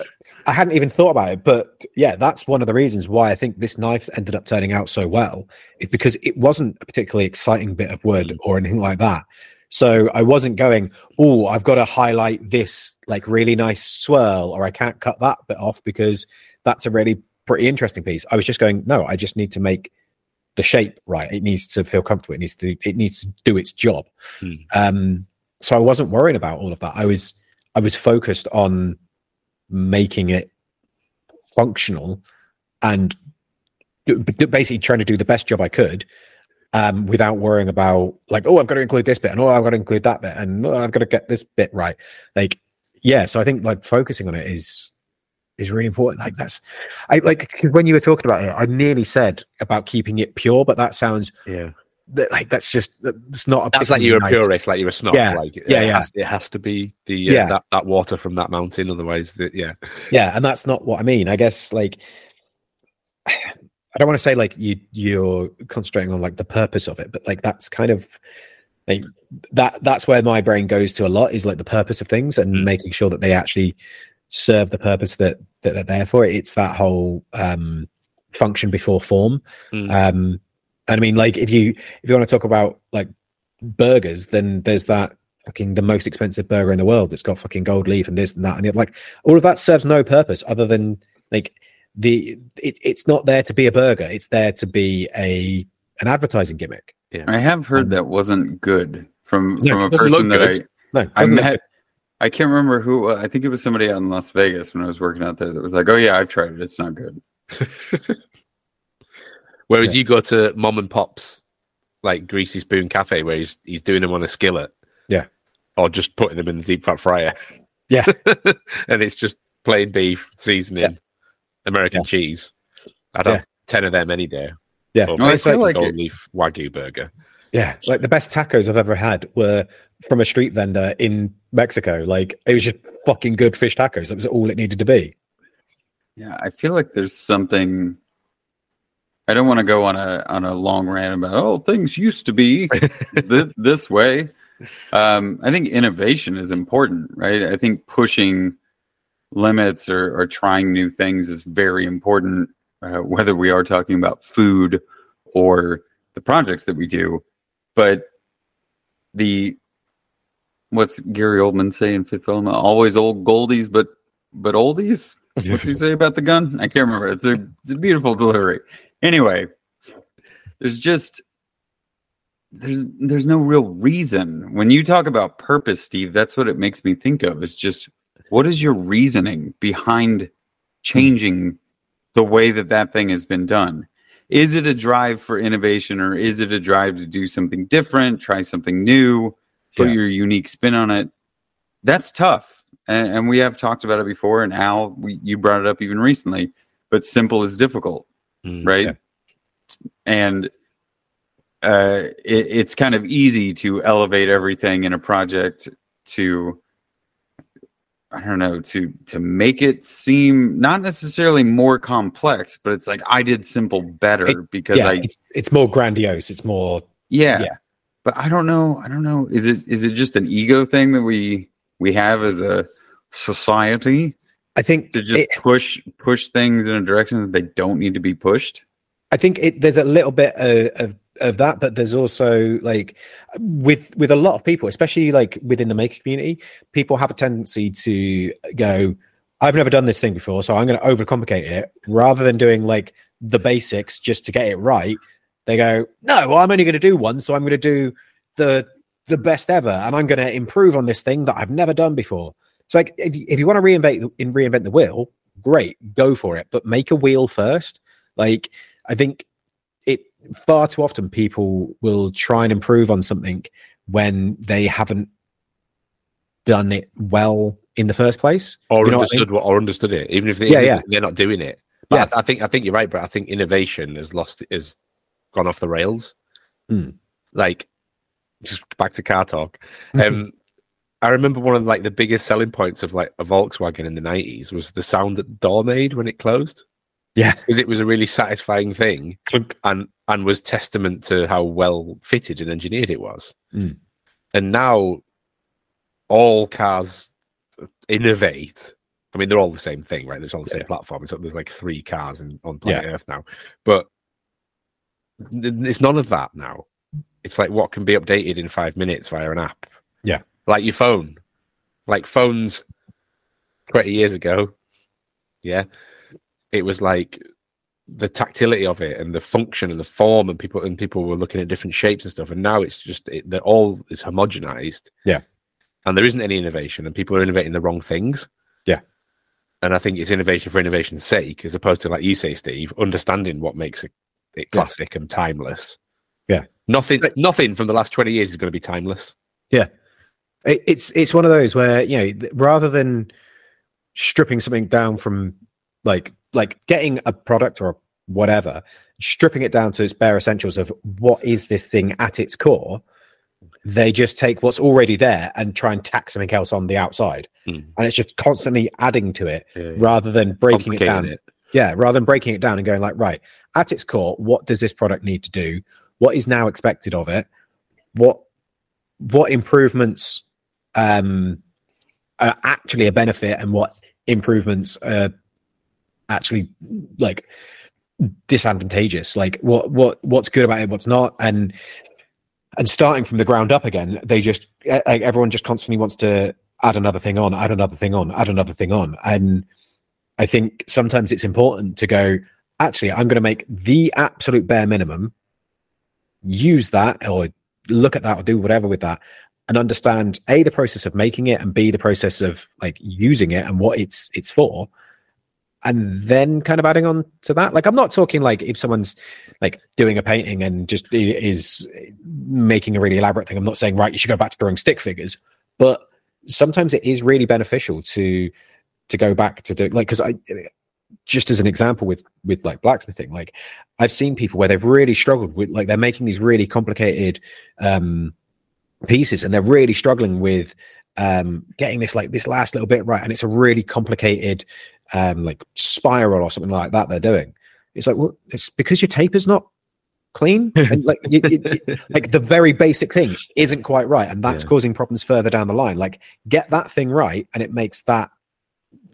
i hadn't even thought about it but yeah that's one of the reasons why i think this knife ended up turning out so well is because it wasn't a particularly exciting bit of wood or anything like that so i wasn't going oh i've got to highlight this like really nice swirl or i can't cut that bit off because that's a really pretty interesting piece. I was just going no i just need to make the shape right. It needs to feel comfortable. It needs to it needs to do its job. Hmm. um so i wasn't worrying about all of that. I was I was focused on making it functional and basically trying to do the best job I could um, without worrying about like, oh, I've got to include this bit and oh, I've got to include that bit and oh, I've got to get this bit right. Like, yeah. So I think like focusing on it is is really important. Like that's I like 'cause when you were talking about it, I nearly said about keeping it pure, but that sounds Yeah. that, like that's just that's not a That's like you're a purist, like you're a snob. Yeah, Like, yeah, it yeah. Has, it has to be the uh, Yeah. that, that water from that mountain. Otherwise, the, yeah, yeah and that's not what i mean i guess like i don't want to say like you you're concentrating on like the purpose of it but like that's kind of like that that's where my brain goes to a lot is like the purpose of things and Mm. making sure that they actually serve the purpose that that they're there for it's that whole um function before form Mm. um and i mean like if you if you want to talk about like burgers then there's that fucking the most expensive burger in the world that's got fucking gold leaf and this and that and it like all of that serves no purpose other than like the it, it's not there to be a burger it's there to be a an advertising gimmick Yeah. I have heard that wasn't good from No, from a person look that I no I met. I can't remember who. Uh, I think it was somebody out in Las Vegas when I was working out there that was like, "Oh yeah, I've tried it. It's not good." Whereas Yeah. you go to mom and pop's like greasy spoon cafe where he's he's doing them on a skillet. Yeah. Or just putting them in the deep fat fryer. Yeah. and it's just plain beef, seasoning, American Yeah. cheese. I'd have ten of them any day. Yeah. Or No, I maybe feel like gold it- leaf wagyu burger. Yeah, like the best tacos I've ever had were from a street vendor in Mexico. Like it was just fucking good fish tacos. That was all it needed to be. Yeah, I feel like there's something. I don't want to go on a on a long rant about oh things used to be th- this way. Um, I think innovation is important, right? I think pushing limits or, or trying new things is very important, uh, whether we are talking about food or the projects that we do. But the what's Gary Oldman say in Fifth Element? Always old goldies, but but oldies. What's he say about the gun? I can't remember. It's a, it's a beautiful delivery. Anyway, there's just there's there's no real reason when you talk about purpose, Steve. That's what it makes me think of. Is just what is your reasoning behind changing the way that that thing has been done? Is it a drive for innovation, or is it a drive to do something different, try something new, put Yeah. your unique spin on it? That's tough, and, and we have talked about it before. And Al, we, you brought it up even recently. But simple is difficult Mm, right? Yeah. And uh, it, it's kind of easy to elevate everything in a project to, I don't know, to to make it seem not necessarily more complex, but it's like I did simple better because yeah, I, it's, it's more grandiose. It's more yeah. yeah. But I don't know. I don't know. Is it is it just an ego thing that we we have as a society I think to just it, push push things in a direction that they don't need to be pushed? I think it, there's a little bit of, of of that, but there's also like with with a lot of people, especially like within the maker community, people have a tendency to go, "I've never done this thing before, so I'm going to overcomplicate it." Rather than doing like the basics just to get it right, they go, "No, well, I'm only going to do one, so I'm going to do the the best ever, and I'm going to improve on this thing that I've never done before." So, like, if if you want to reinvent the- in reinvent the wheel, great, go for it, but make a wheel first. Like, I think it far too often people will try and improve on something when they haven't done it well in the first place. Or You know what I understood what, or understood it, even if they, yeah, yeah. they're not doing it. But Yeah. I, I think I think you're right, but I think innovation has lost has gone off the rails. Hmm. Like just back to car talk. Um, I remember one of like the biggest selling points of like a Volkswagen in the nineties was the sound that the door made when it closed. Yeah. it was a really satisfying thing, and and was testament to how well fitted and engineered it was. Mm. And now, all cars innovate. I mean, they're all the same thing, right? There's all the same Yeah. platform. It's, there's like three cars in, on planet Earth now, but it's none of that now. It's like what can be updated in five minutes via an app. Yeah. like your phone, like phones twenty years ago. Yeah, it was like the tactility of it and the function and the form and people and people were looking at different shapes and stuff and now it's just it, they're all is homogenized Yeah. and there isn't any innovation and people are innovating the wrong things Yeah. and i think it's innovation for innovation's sake as opposed to like you say steve understanding what makes it, it Yeah. classic and timeless Yeah. nothing nothing from the last 20 years is going to be timeless It, it's it's one of those where you know rather than stripping something down from like like getting a product or whatever, stripping it down to its bare essentials of what is this thing at its core, they just take what's already there and try and tack something else on the outside, Mm. and it's just constantly adding to it Yeah. rather than breaking it down. it. Yeah, rather than breaking it down and going like, right, at its core, what does this product need to do? What is now expected of it? What what improvements um are actually a benefit and what improvements are actually like disadvantageous? Like what what what's good about it, what's not? And and starting from the ground up again, they just like everyone just constantly wants to add another thing on, add another thing on, add another thing on. And I think sometimes it's important to go, actually, I'm going to make the absolute bare minimum, use that or look at that or do whatever with that and understand a the process of making it and b the process of like using it and what it's it's for and then kind of adding on to that. Like i'm not talking like if someone's like doing a painting and just is making a really elaborate thing i'm not saying right you should go back to drawing stick figures but sometimes it is really beneficial to to go back to do like because i just as an example with with like blacksmithing like i've seen people where they've really struggled with like they're making these really complicated um pieces and they're really struggling with um getting this like this last little bit right and it's a really complicated um like spiral or something like that they're doing it's like well it's because your tape is not clean? And like you, you- you- like the very basic thing isn't quite right and that's Yeah. causing problems further down the line. Like get that thing right and it makes that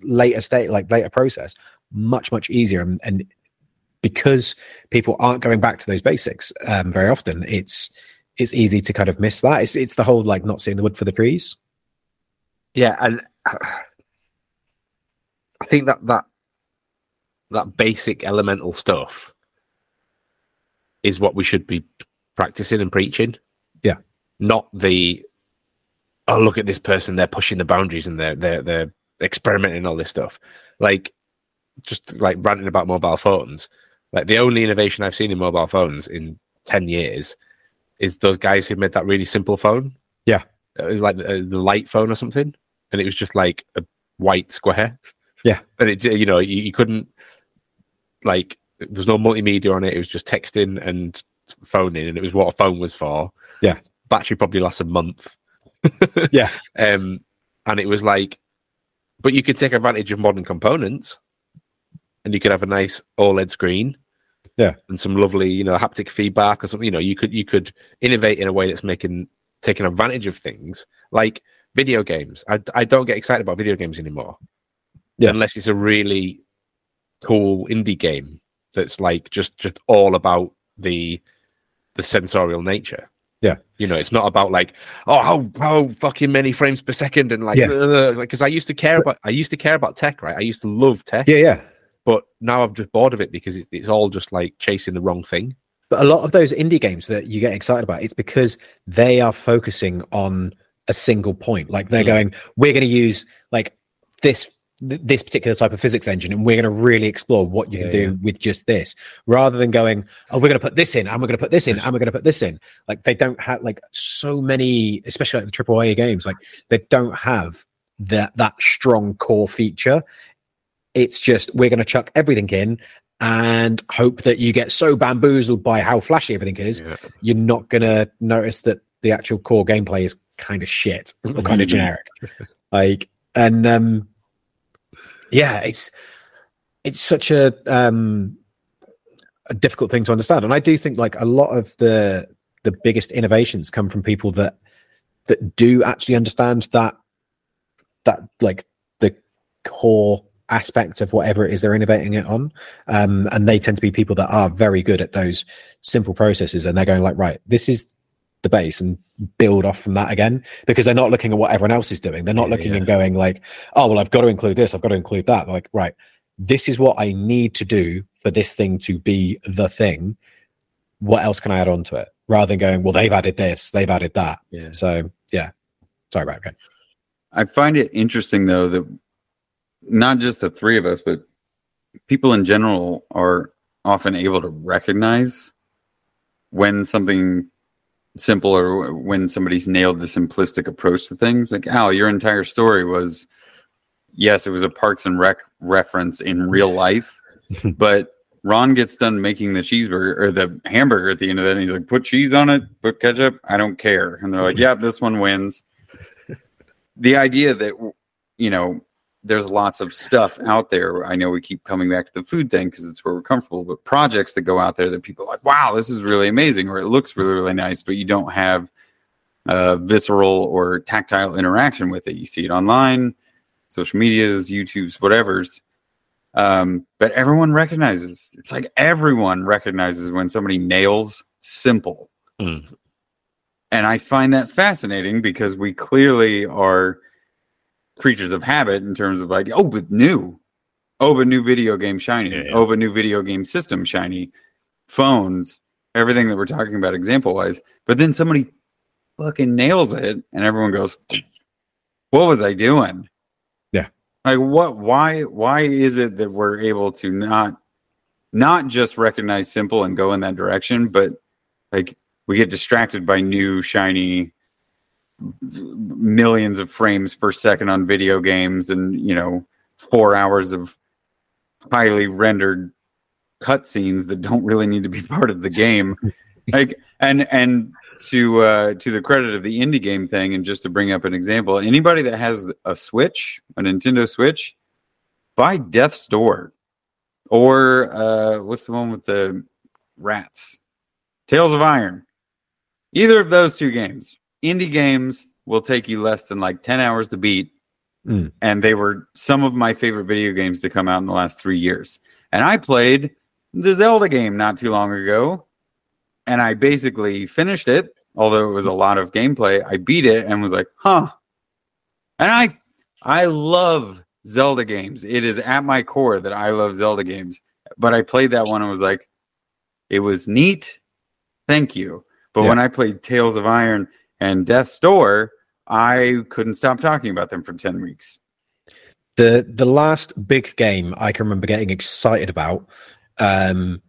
later state like later process much much easier and, and because people aren't going back to those basics um, very often it's it's easy to kind of miss that. It's it's the whole like not seeing the wood for the trees. Yeah, and I think that that that basic elemental stuff is what we should be practicing and preaching. Yeah. Not the oh look at this person, they're pushing the boundaries and they're they're they're experimenting all this stuff. Like just like ranting about mobile phones. Like the only innovation I've seen in mobile phones in ten years is those guys who made that really simple phone. Yeah. Uh, like uh, the light phone or something, and it was just like a white square. Yeah. and it you know you, you couldn't like there's no multimedia on it. It was just texting and phoning, and it was what a phone was for. Yeah. battery probably lasts a month. Yeah. um, and it was like, but you could take advantage of modern components, and you could have a nice OLED screen. Yeah. and some lovely, you know, haptic feedback or something. You know, you could you could innovate in a way that's making taking advantage of things like video games. I I don't get excited about video games anymore. Yeah. unless it's a really cool indie game that's like just just all about the the sensorial nature. Yeah. You know, it's not about like, oh, how how fucking many frames per second and like, Yeah. because I used to care about I used to care about tech, right? I used to love tech, yeah yeah but now I'm just bored of it because it's it's all just like chasing the wrong thing. but a lot of those indie games that you get excited about it's because they are focusing on a single point like they're Mm. going we're going to use like this th- this particular type of physics engine and we're going to really explore what you Yeah, can do with just this rather than going oh we're going to put this in and we're going to put this in and we're going to put this in. Like they don't have like so many especially like the triple a games like they don't have that that strong core feature. It's just we're going to chuck everything in and hope that you get so bamboozled by how flashy everything is you're not going to notice that the actual core gameplay is kind of shit or kind of generic. Like and um yeah it's it's such a um a difficult thing to understand. And i do think like a lot of the the biggest innovations come from people that that do actually understand that that like the core aspect of whatever it is they're innovating it on. Um and they tend to be people that are very good at those simple processes and they're going like right this is the base and build off from that again because they're not looking at what everyone else is doing. They're not Yeah, looking yeah. and going like oh well i've got to include this i've got to include that. They're like right this is what i need to do for this thing to be the thing. What else can i add on to it? Rather than going well they've added this they've added that. Yeah. so yeah. Sorry about okay I find it interesting though that not just the three of us, but people in general are often able to recognize when something simple or when somebody's nailed the simplistic approach to things. Like, Al, your entire story was yes, it was a Parks and Rec reference in real life, but Ron gets done making the cheeseburger or the hamburger at the end of that, and he's like, "Put cheese on it, put ketchup. I don't care." And they're like, "Yeah, this one wins." the idea that you know there's lots of stuff out there. I know we keep coming back to the food thing because it's where we're comfortable, but projects that go out there that people are like, wow, this is really amazing, or it looks really, really nice, but you don't have a visceral or tactile interaction with it. You see it online, social medias, YouTube's, whatever's. Um, but everyone recognizes it's like everyone recognizes when somebody nails simple. Mm. And I find that fascinating because we clearly are creatures of habit in terms of like, oh, but new. Oh, but new video game shiny. Yeah, yeah. Oh, but new video game system shiny. Phones, everything that we're talking about example wise. But then somebody fucking nails it, and everyone goes, "What was I doing?" Yeah. Like what? Why? Why is it that we're able to not not just recognize simple and go in that direction, but like we get distracted by new shiny millions of frames per second on video games and you know four hours of highly rendered cutscenes that don't really need to be part of the game. Like and and to uh to the credit of the indie game thing and just to bring up an example anybody that has a switch a nintendo switch buy death's door or uh what's the one with the rats? Tails of Iron. Either of those two games indie games will take you less than like 10 hours to beat. Mm. and they were some of my favorite video games to come out in the last three years. And i played the zelda game not too long ago and i basically finished it although it was a lot of gameplay. I beat it and was like huh. And i i love zelda games. It is at my core that i love zelda games. But i played that one and was like it was neat. Thank you. But Yeah. when i played Tails of Iron and death's door i couldn't stop talking about them for 10 weeks The the last big game I can remember getting excited about um,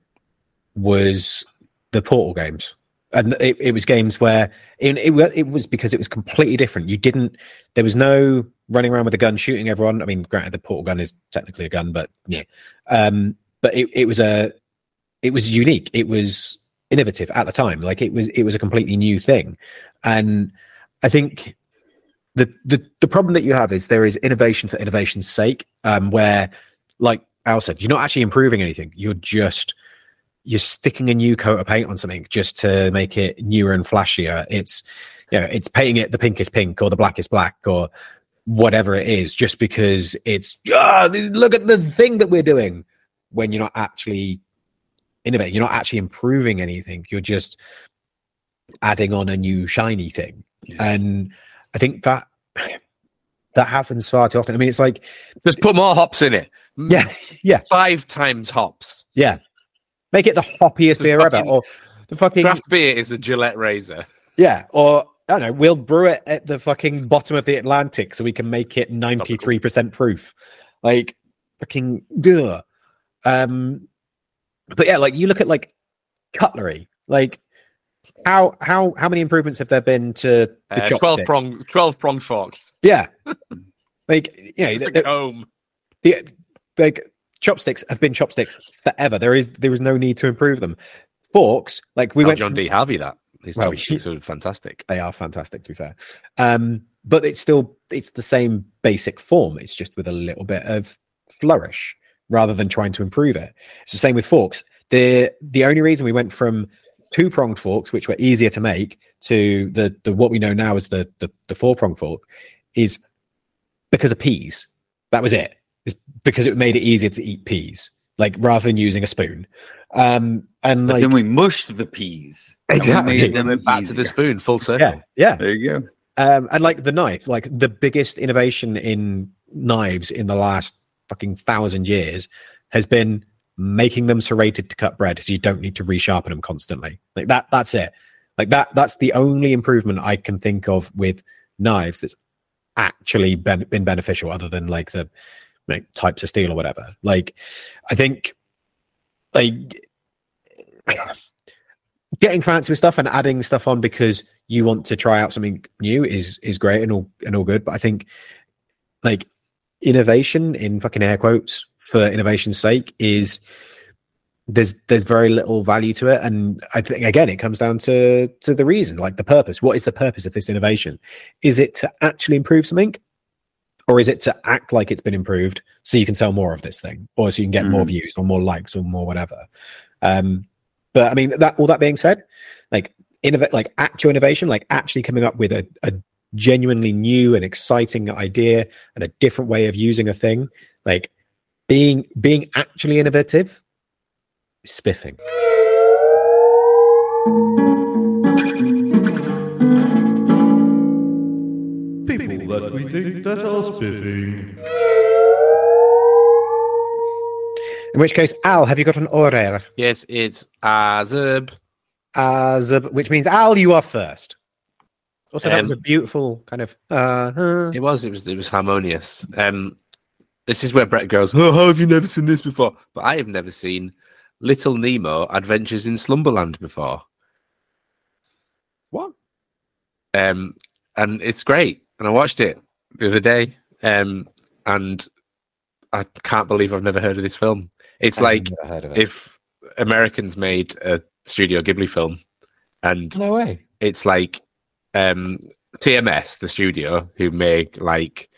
was the Portal games, and it, it was games where it, it it was because it was completely different. You didn't there was no running around with a gun shooting everyone. I mean, granted, the Portal gun is technically a gun, but yeah, um, but it, it was a it was unique. It was innovative at the time. Like it was it was a completely new thing, and I think the the the problem that you have is there is innovation for innovation's sake, um, where like Al said, you're not actually improving anything. You're just you're sticking a new coat of paint on something just to make it newer and flashier. It's you know, it's painting it the pinkest pink or the blackest black or whatever it is, just because it's ah, look at the thing that we're doing when you're not actually innovating, you're not actually improving anything, you're just adding on a new shiny thing. And I think that that happens far too often. I mean, it's like, Just put more hops in it. yeah, yeah, Five times hops. yeah. Make it the hoppiest The beer ever, or the fucking Craft beer is a Gillette razor. yeah, or I don't know. We'll brew it at the fucking bottom of the Atlantic so we can make it ninety three percent proof. Like fucking duh. Um, but yeah, like you look at like cutlery, like how how how many improvements have there been to the Uh. Twelve prong, twelve prong forks. Yeah, like you know, the, comb. the, like chopsticks have been chopsticks forever. There is there is no need to improve them. Forks, like we Tell went John from- D. Harvey that. His Well, chopsticks are fantastic. they are fantastic to be fair um but it's still it's the same basic form it's just with a little bit of flourish rather than trying to improve it it's the same with forks the the only reason we went from two pronged forks which were easier to make to the the what we know now as the the, the four pronged fork is because of peas. That was it. It's because it made it easier to eat peas like rather than using a spoon. Um and but like then we mushed the peas. And we Exactly. made And them then back to the spoon, full circle. yeah yeah. There you go. Um, and like the knife, like the biggest innovation in knives in the last fucking thousand years has been making them serrated to cut bread, so you don't need to resharpen them constantly. Like that, that's it. Like that, that's the only improvement I can think of with knives that's actually been, been beneficial, other than like the like, types of steel or whatever. Like, I think, like getting fancy with stuff and adding stuff on because you want to try out something new is is great and all and all good. But I think like innovation in fucking air quotes for innovation's sake is there's there's very little value to it. And I think again it comes down to to the reason, like the purpose. What is the purpose of this innovation? Is it to actually improve something? Or is it to act like it's been improved so you can sell more of this thing, or so you can get more Mhm. views or more likes or more whatever? Um, but I mean, that all that being said, like innovate, like actual innovation, like actually coming up with a, a genuinely new and exciting idea and a different way of using a thing, like being being actually innovative, is spiffing. People that we think that are spiffing. In which case, Al, have you got an order? Yes, it's Azub. As which means Al, you are first. Also, that was a Um, beautiful kind of. Uh, uh, It was. It was. It was harmonious. Um, this is where Brett goes. Oh, how have you never seen this before? But I have never seen Little Nemo: Adventures in Slumberland before. What? Um, and it's great. And I watched it the other day. Um, and I can't believe I've never heard of this film. It's I've like never heard of it. if Americans made a Studio Ghibli film, and no way. it's like um TMS, the studio who make like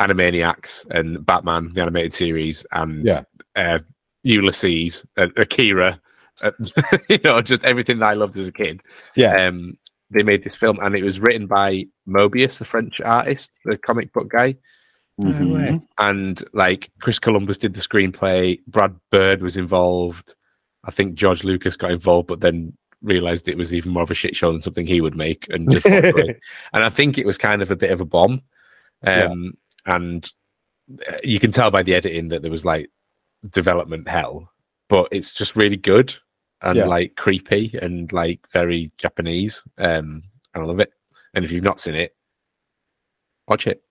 Animaniacs and Batman, the animated series, and Yeah. uh, Ulysses, uh, Akira, uh, you know, just everything that I loved as a kid. Yeah. Um, they made this film, and it was written by Moebius, the French artist, the comic book guy, Mhm. and like Chris Columbus did the screenplay. Brad Bird was involved. I think George Lucas got involved, but then realized it was even more of a shit show than something he would make, and just and I think it was kind of a bit of a bomb. Um, And uh, you can tell by the editing that there was like development hell, but it's just really good and Yeah. like creepy and like very Japanese. Um, and I love it. And if you've not seen it, watch it.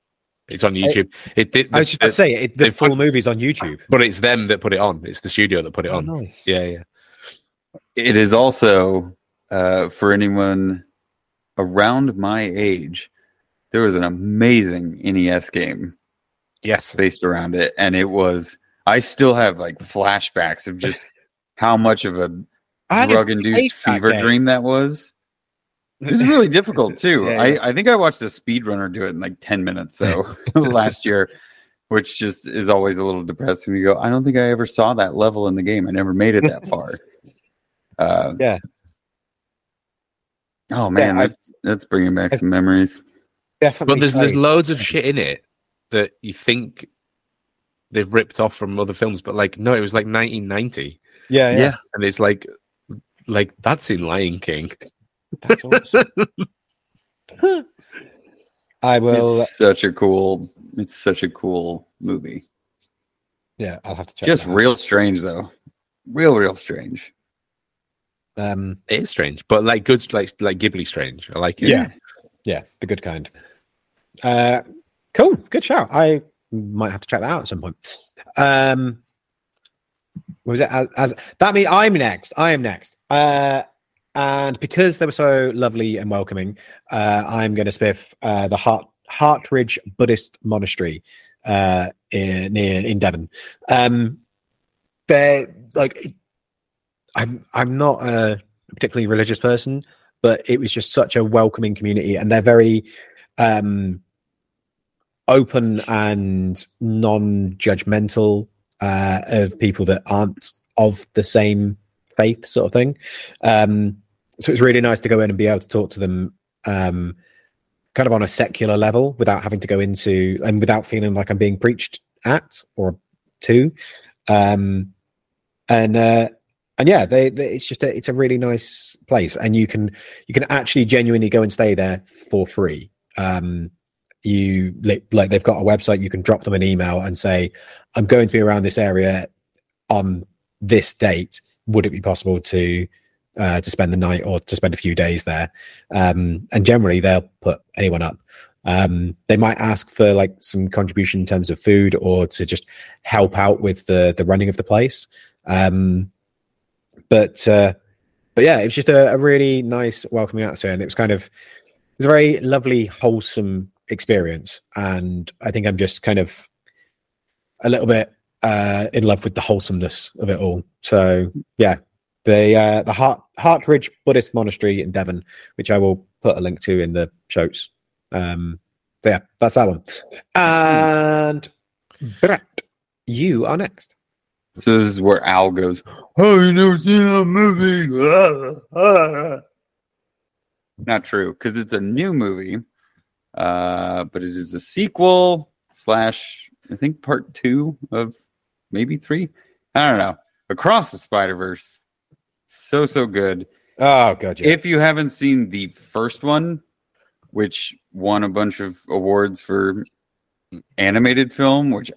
It's on YouTube. It did, I was just about to say it, the full put- movie's on YouTube. but it's them that put it on. It's the studio that put it on. nice. Yeah, yeah. It is also uh, for anyone around my age. There was an amazing NES game Yes. based around it, and it was. I still have like flashbacks of just how much of a drug-induced hate that fever dream that was. It was really difficult too. Yeah, I, I think I watched a speedrunner do it in like 10 minutes though last year, which just is always a little depressing. You go, I don't think I ever saw that level in the game. I never made it that far. Uh, Yeah. Oh man, I- that's that's bringing back some memories. Definitely. But there's there's loads of shit in it that you think they've ripped off from other films, but like no, it was like 1990, yeah, yeah. Yeah. and it's like like that's in Lion King. That's awesome. I will. It's such a cool. It's such a cool movie. yeah, I'll have to check. Just that out. real strange though. Real, real strange. Um, It is strange, but like good, like like Ghibli strange. I like it. yeah, yeah, the good kind. Uh, cool, good shout. I might have to check that out at some point. Um, was it? As, as that means I'm next. I am next. Uh, and because they were so lovely and welcoming, uh, I'm going to spiff uh, the Hart Hartridge Buddhist Monastery uh, in, near in Devon. Um, they're like, I'm I'm not a particularly religious person, but it was just such a welcoming community, and they're very um, open and non-judgmental uh, of people that aren't of the same faith, sort of thing. Um, so it's really nice to go in and be able to talk to them um, kind of on a secular level without having to go into and without feeling like I'm being preached at or to. Um, and uh, and yeah, they, they it's just a, it's a really nice place, and you can you can actually genuinely go and stay there for free. Um, you like they've got a website you can drop them an email and say i'm going to be around this area on this date. Would it be possible to uh, to spend the night or to spend a few days there? Um, and generally they'll put anyone up. Um, they might ask for like some contribution in terms of food or to just help out with the the running of the place. Um, but uh, but yeah it was just a, a really nice welcoming atmosphere and it was kind of it was a very lovely wholesome experience and i think i'm just kind of a little bit uh in love with the wholesomeness of it all so yeah the uh the Hart Hartridge Buddhist Monastery in Devon, which I will put a link to in the shows. Um yeah, that's that one. And Brett, you are next. So this is where Al goes, Oh, you never seen a movie? Not true, because it's a new movie. Uh, but it is a sequel slash I think part two of maybe three. I don't know. Across the Spider Verse. So so good. Oh god, yeah. If you haven't seen the first one, which won a bunch of awards for animated film, which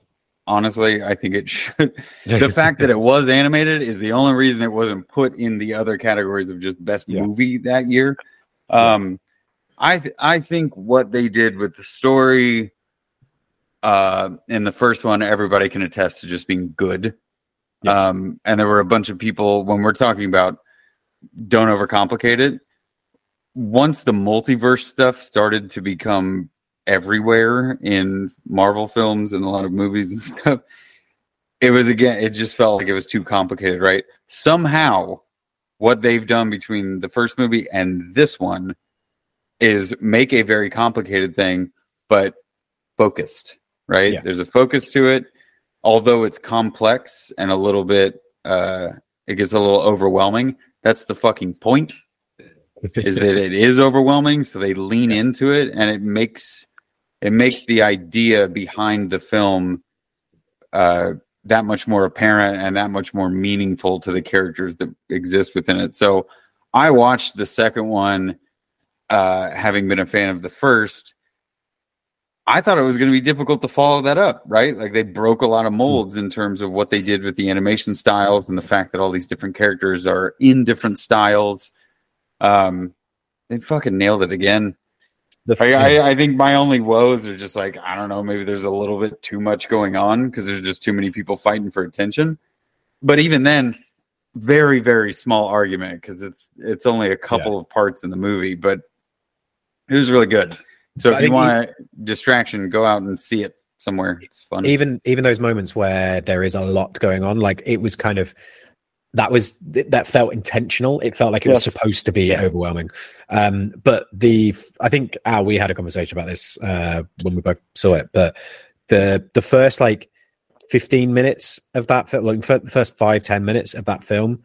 honestly I think it should the fact that it was animated is the only reason it wasn't put in the other categories of just best Yeah. movie that year. Um, I th- I think what they did with the story uh in the first one everybody can attest to just being good. Yeah. Um and there were a bunch of people when we're talking about don't overcomplicate it. Once the multiverse stuff started to become everywhere in Marvel films and a lot of movies and stuff, it was again it just felt like it was too complicated, right? Somehow what they've done between the first movie and this one is make a very complicated thing, but focused, right? Yeah. There's a focus to it, although it's complex and a little bit, uh, it gets a little overwhelming. That's the fucking point, is that it is overwhelming. So they lean into it, and it makes it makes the idea behind the film uh, that much more apparent and that much more meaningful to the characters that exist within it. So I watched the second one uh, having been a fan of the first, I thought it was going to be difficult to follow that up, right? Like they broke a lot of molds in terms of what they did with the animation styles and the fact that all these different characters are in different styles. Um, they fucking nailed it again. The, I, I, I think my only woes are just like I don't know, maybe there's a little bit too much going on because there's just too many people fighting for attention. But even then, very very small argument because it's it's only a couple of parts in the movie, but it was really good. So I if you want a distraction, go out and see it somewhere. It's fun. even even those moments where there is a lot going on, like it was kind of that was that felt intentional. It felt like it was supposed to be overwhelming. Um, but the I think Al, we had a conversation about this uh, when we both saw it. But the the first like fifteen minutes of that film, like fir- the first five ten minutes of that film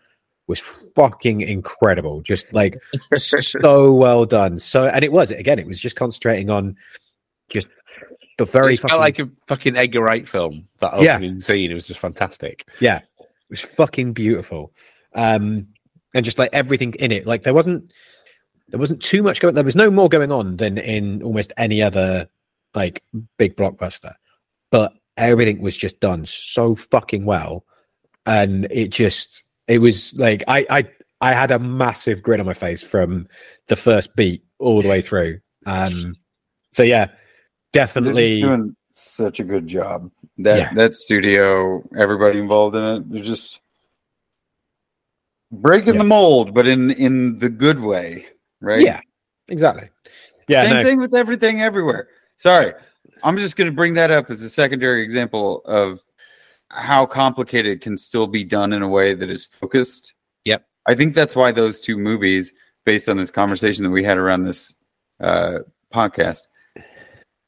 was fucking incredible. Just like so well done. So and it was again, it was just concentrating on just the very fucking like a fucking Edgar Wright film. That Yeah. opening scene, it was just fantastic. Yeah, it was fucking beautiful, um, and just like everything in it. Like there wasn't there wasn't too much going. There was no more going on than in almost any other like big blockbuster, but everything was just done so fucking well, and it just it was like I I I had a massive grin on my face from the first beat all the way through. Um, so yeah, definitely. doing such a good job. That Yeah. that studio, everybody involved in it, they're just breaking Yeah. the mold, but in in the good way, right? Yeah, exactly. Yeah, Same no, thing with everything everywhere. Sorry, I'm just going to bring that up as a secondary example of how complicated can still be done in a way that is focused. Yep. I think that's why those two movies, based on this conversation that we had around this uh, podcast,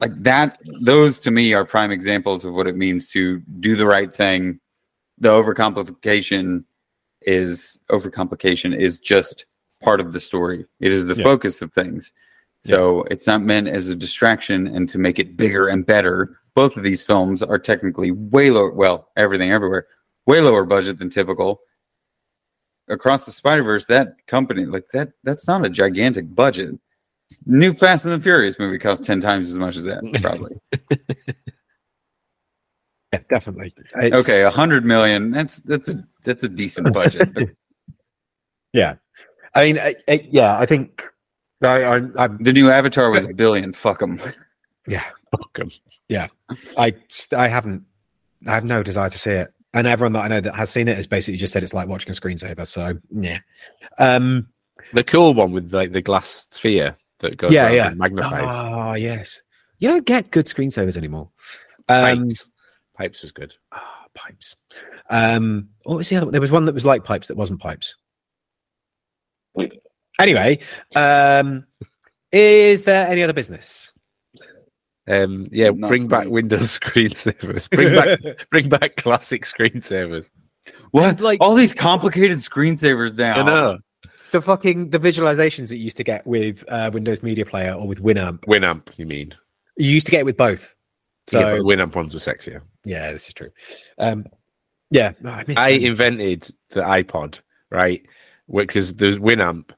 like that, those to me are prime examples of what it means to do the right thing. The overcomplication is overcomplication is just part of the story. It is the focus of things. So it's not meant as a distraction and to make it bigger and better. Both of these films are technically way lower. Well, everything everywhere, way lower budget than typical. Across the Spider Verse, that company like that, that's not a gigantic budget. New Fast and the Furious movie cost ten times as much as that, probably. yeah, definitely. It's- okay, a hundred million. That's that's a that's a decent budget. But Yeah, I mean, I, I, yeah, I think I, I, I'm, the new Avatar was a billion. Fuck them. yeah, Fuck 'em. I, I haven't, I have no desire to see it, and everyone that I know that has seen it has basically just said it's like watching a screensaver. So yeah, um, The cool one with like the glass sphere that goes Yeah, yeah. and magnifies. oh yes, you don't get good screensavers anymore. Um, Pipes. Pipes was good. ah, pipes. Um, what was the other? one? There was one that was like pipes that wasn't pipes. Anyway, um, is there any other business? Um, yeah, Not bring back great. Windows screensavers. Bring back, bring back classic screensavers. What? like- all these complicated screensavers now? I know. the fucking the visualizations that you used to get with uh, Windows Media Player or with Winamp. Winamp, you mean? You used to get it with both. So yeah, yeah, but Winamp ones were sexier. Yeah, this is true. Um, yeah, no, I, I invented the iPod, right? Because there's Winamp,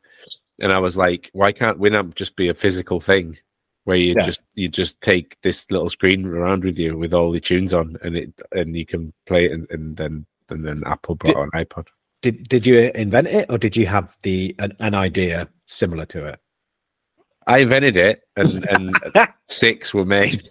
and I was like, why can't Winamp just be a physical thing where you Yeah. just you just take this little screen around with you with all the tunes on, and it and you can play it, and, and then and then Apple brought an iPod. did did you invent it or did you have the an, an idea similar to it? I invented it, and and six were made.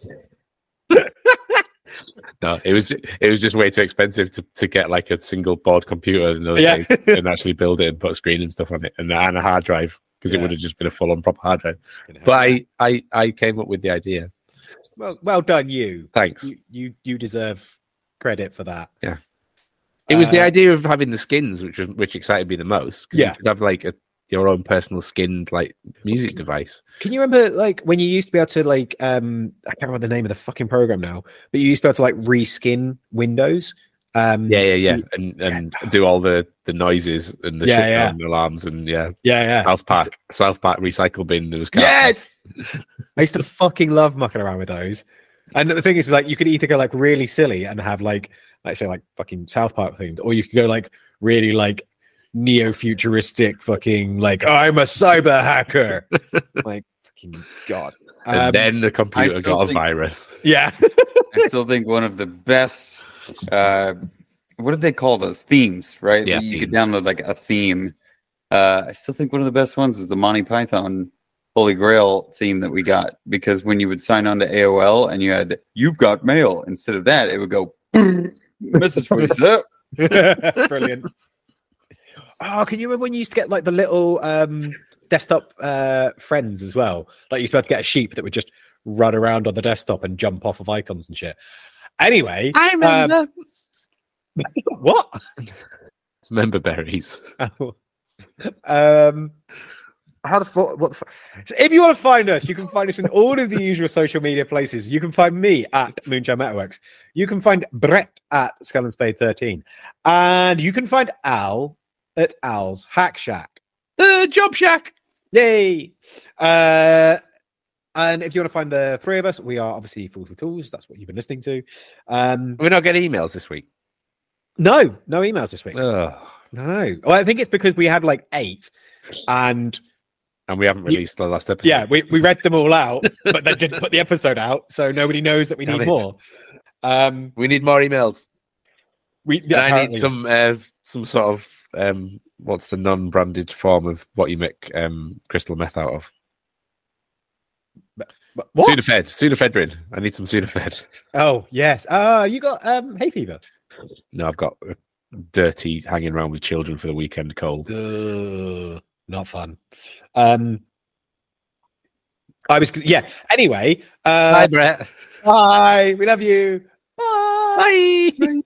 no, it was it was just way too expensive to, to get like a single board computer those Yeah. and actually build it and put a screen and stuff on it and, and a hard drive because it would have just been a full on proper hard drive. But I, I I came up with the idea. well, well done, you. Thanks. You you, you deserve credit for that. Yeah. It was the Uh, idea of having the skins, which was which excited me the most. Yeah. you could have like a, your own personal skinned like music device. Can you remember like when you used to be able to like um I can't remember the name of the fucking program now, but you used to be able to like reskin Windows. Um Yeah, yeah, yeah, y- and and do all the the noises and the Yeah, shit yeah. and alarms and yeah. yeah, yeah. South Park, South Park recycle bin. There was Yes. I used to fucking love mucking around with those. And the thing is, is, like, you could either go like really silly and have like, like say, like fucking South Park themed, or you could go like really like neo futuristic, fucking like I'm a cyber hacker. like, fucking god. and Um, then the computer still got a think- virus. yeah, I still think one of the best. Uh, what do they call those themes? Right? Yeah, you could download like a theme. Uh, I still think one of the best ones is the Monty Python Holy Grail theme that we got because when you would sign on to AOL and you had "You've got mail" instead of that, it would go message for you, sir. brilliant. Oh, can you remember when you used to get like the little um desktop uh friends as well? Like you used to be able to get a sheep that would just run around on the desktop and jump off of icons and shit. Anyway, I remember. what? It's member berries. um how the fuck what the fu- So if you want to find us you can find us in all of the usual social media places you can find me at moonshine metalworks you can find brett at skull and spade 13 and you can find al at al's hack shack Uh, Job Shack. yay uh and if you want to find the three of us we are obviously fools with tools that's what you've been listening to um We're not getting emails this week. no no emails this week Ugh. no well i think it's because we had like eight and And we haven't You- released the last episode. Yeah, we, we read them all out, but they didn't put the episode out, so nobody knows that we Damn need it. more. Um, we need more emails. we And I need some uh, some sort of um, what's the non-branded form of what you make um, crystal meth out of? What? Sudafed, pseudoephedrine. I need some Sudafed. Oh yes. Oh, you got um hay fever. No, I've got dirty hanging around with children for the weekend cold. Not fun. Um, I was yeah. Anyway, uh, Hi, Brett. Hi, We love you. Bye. Bye.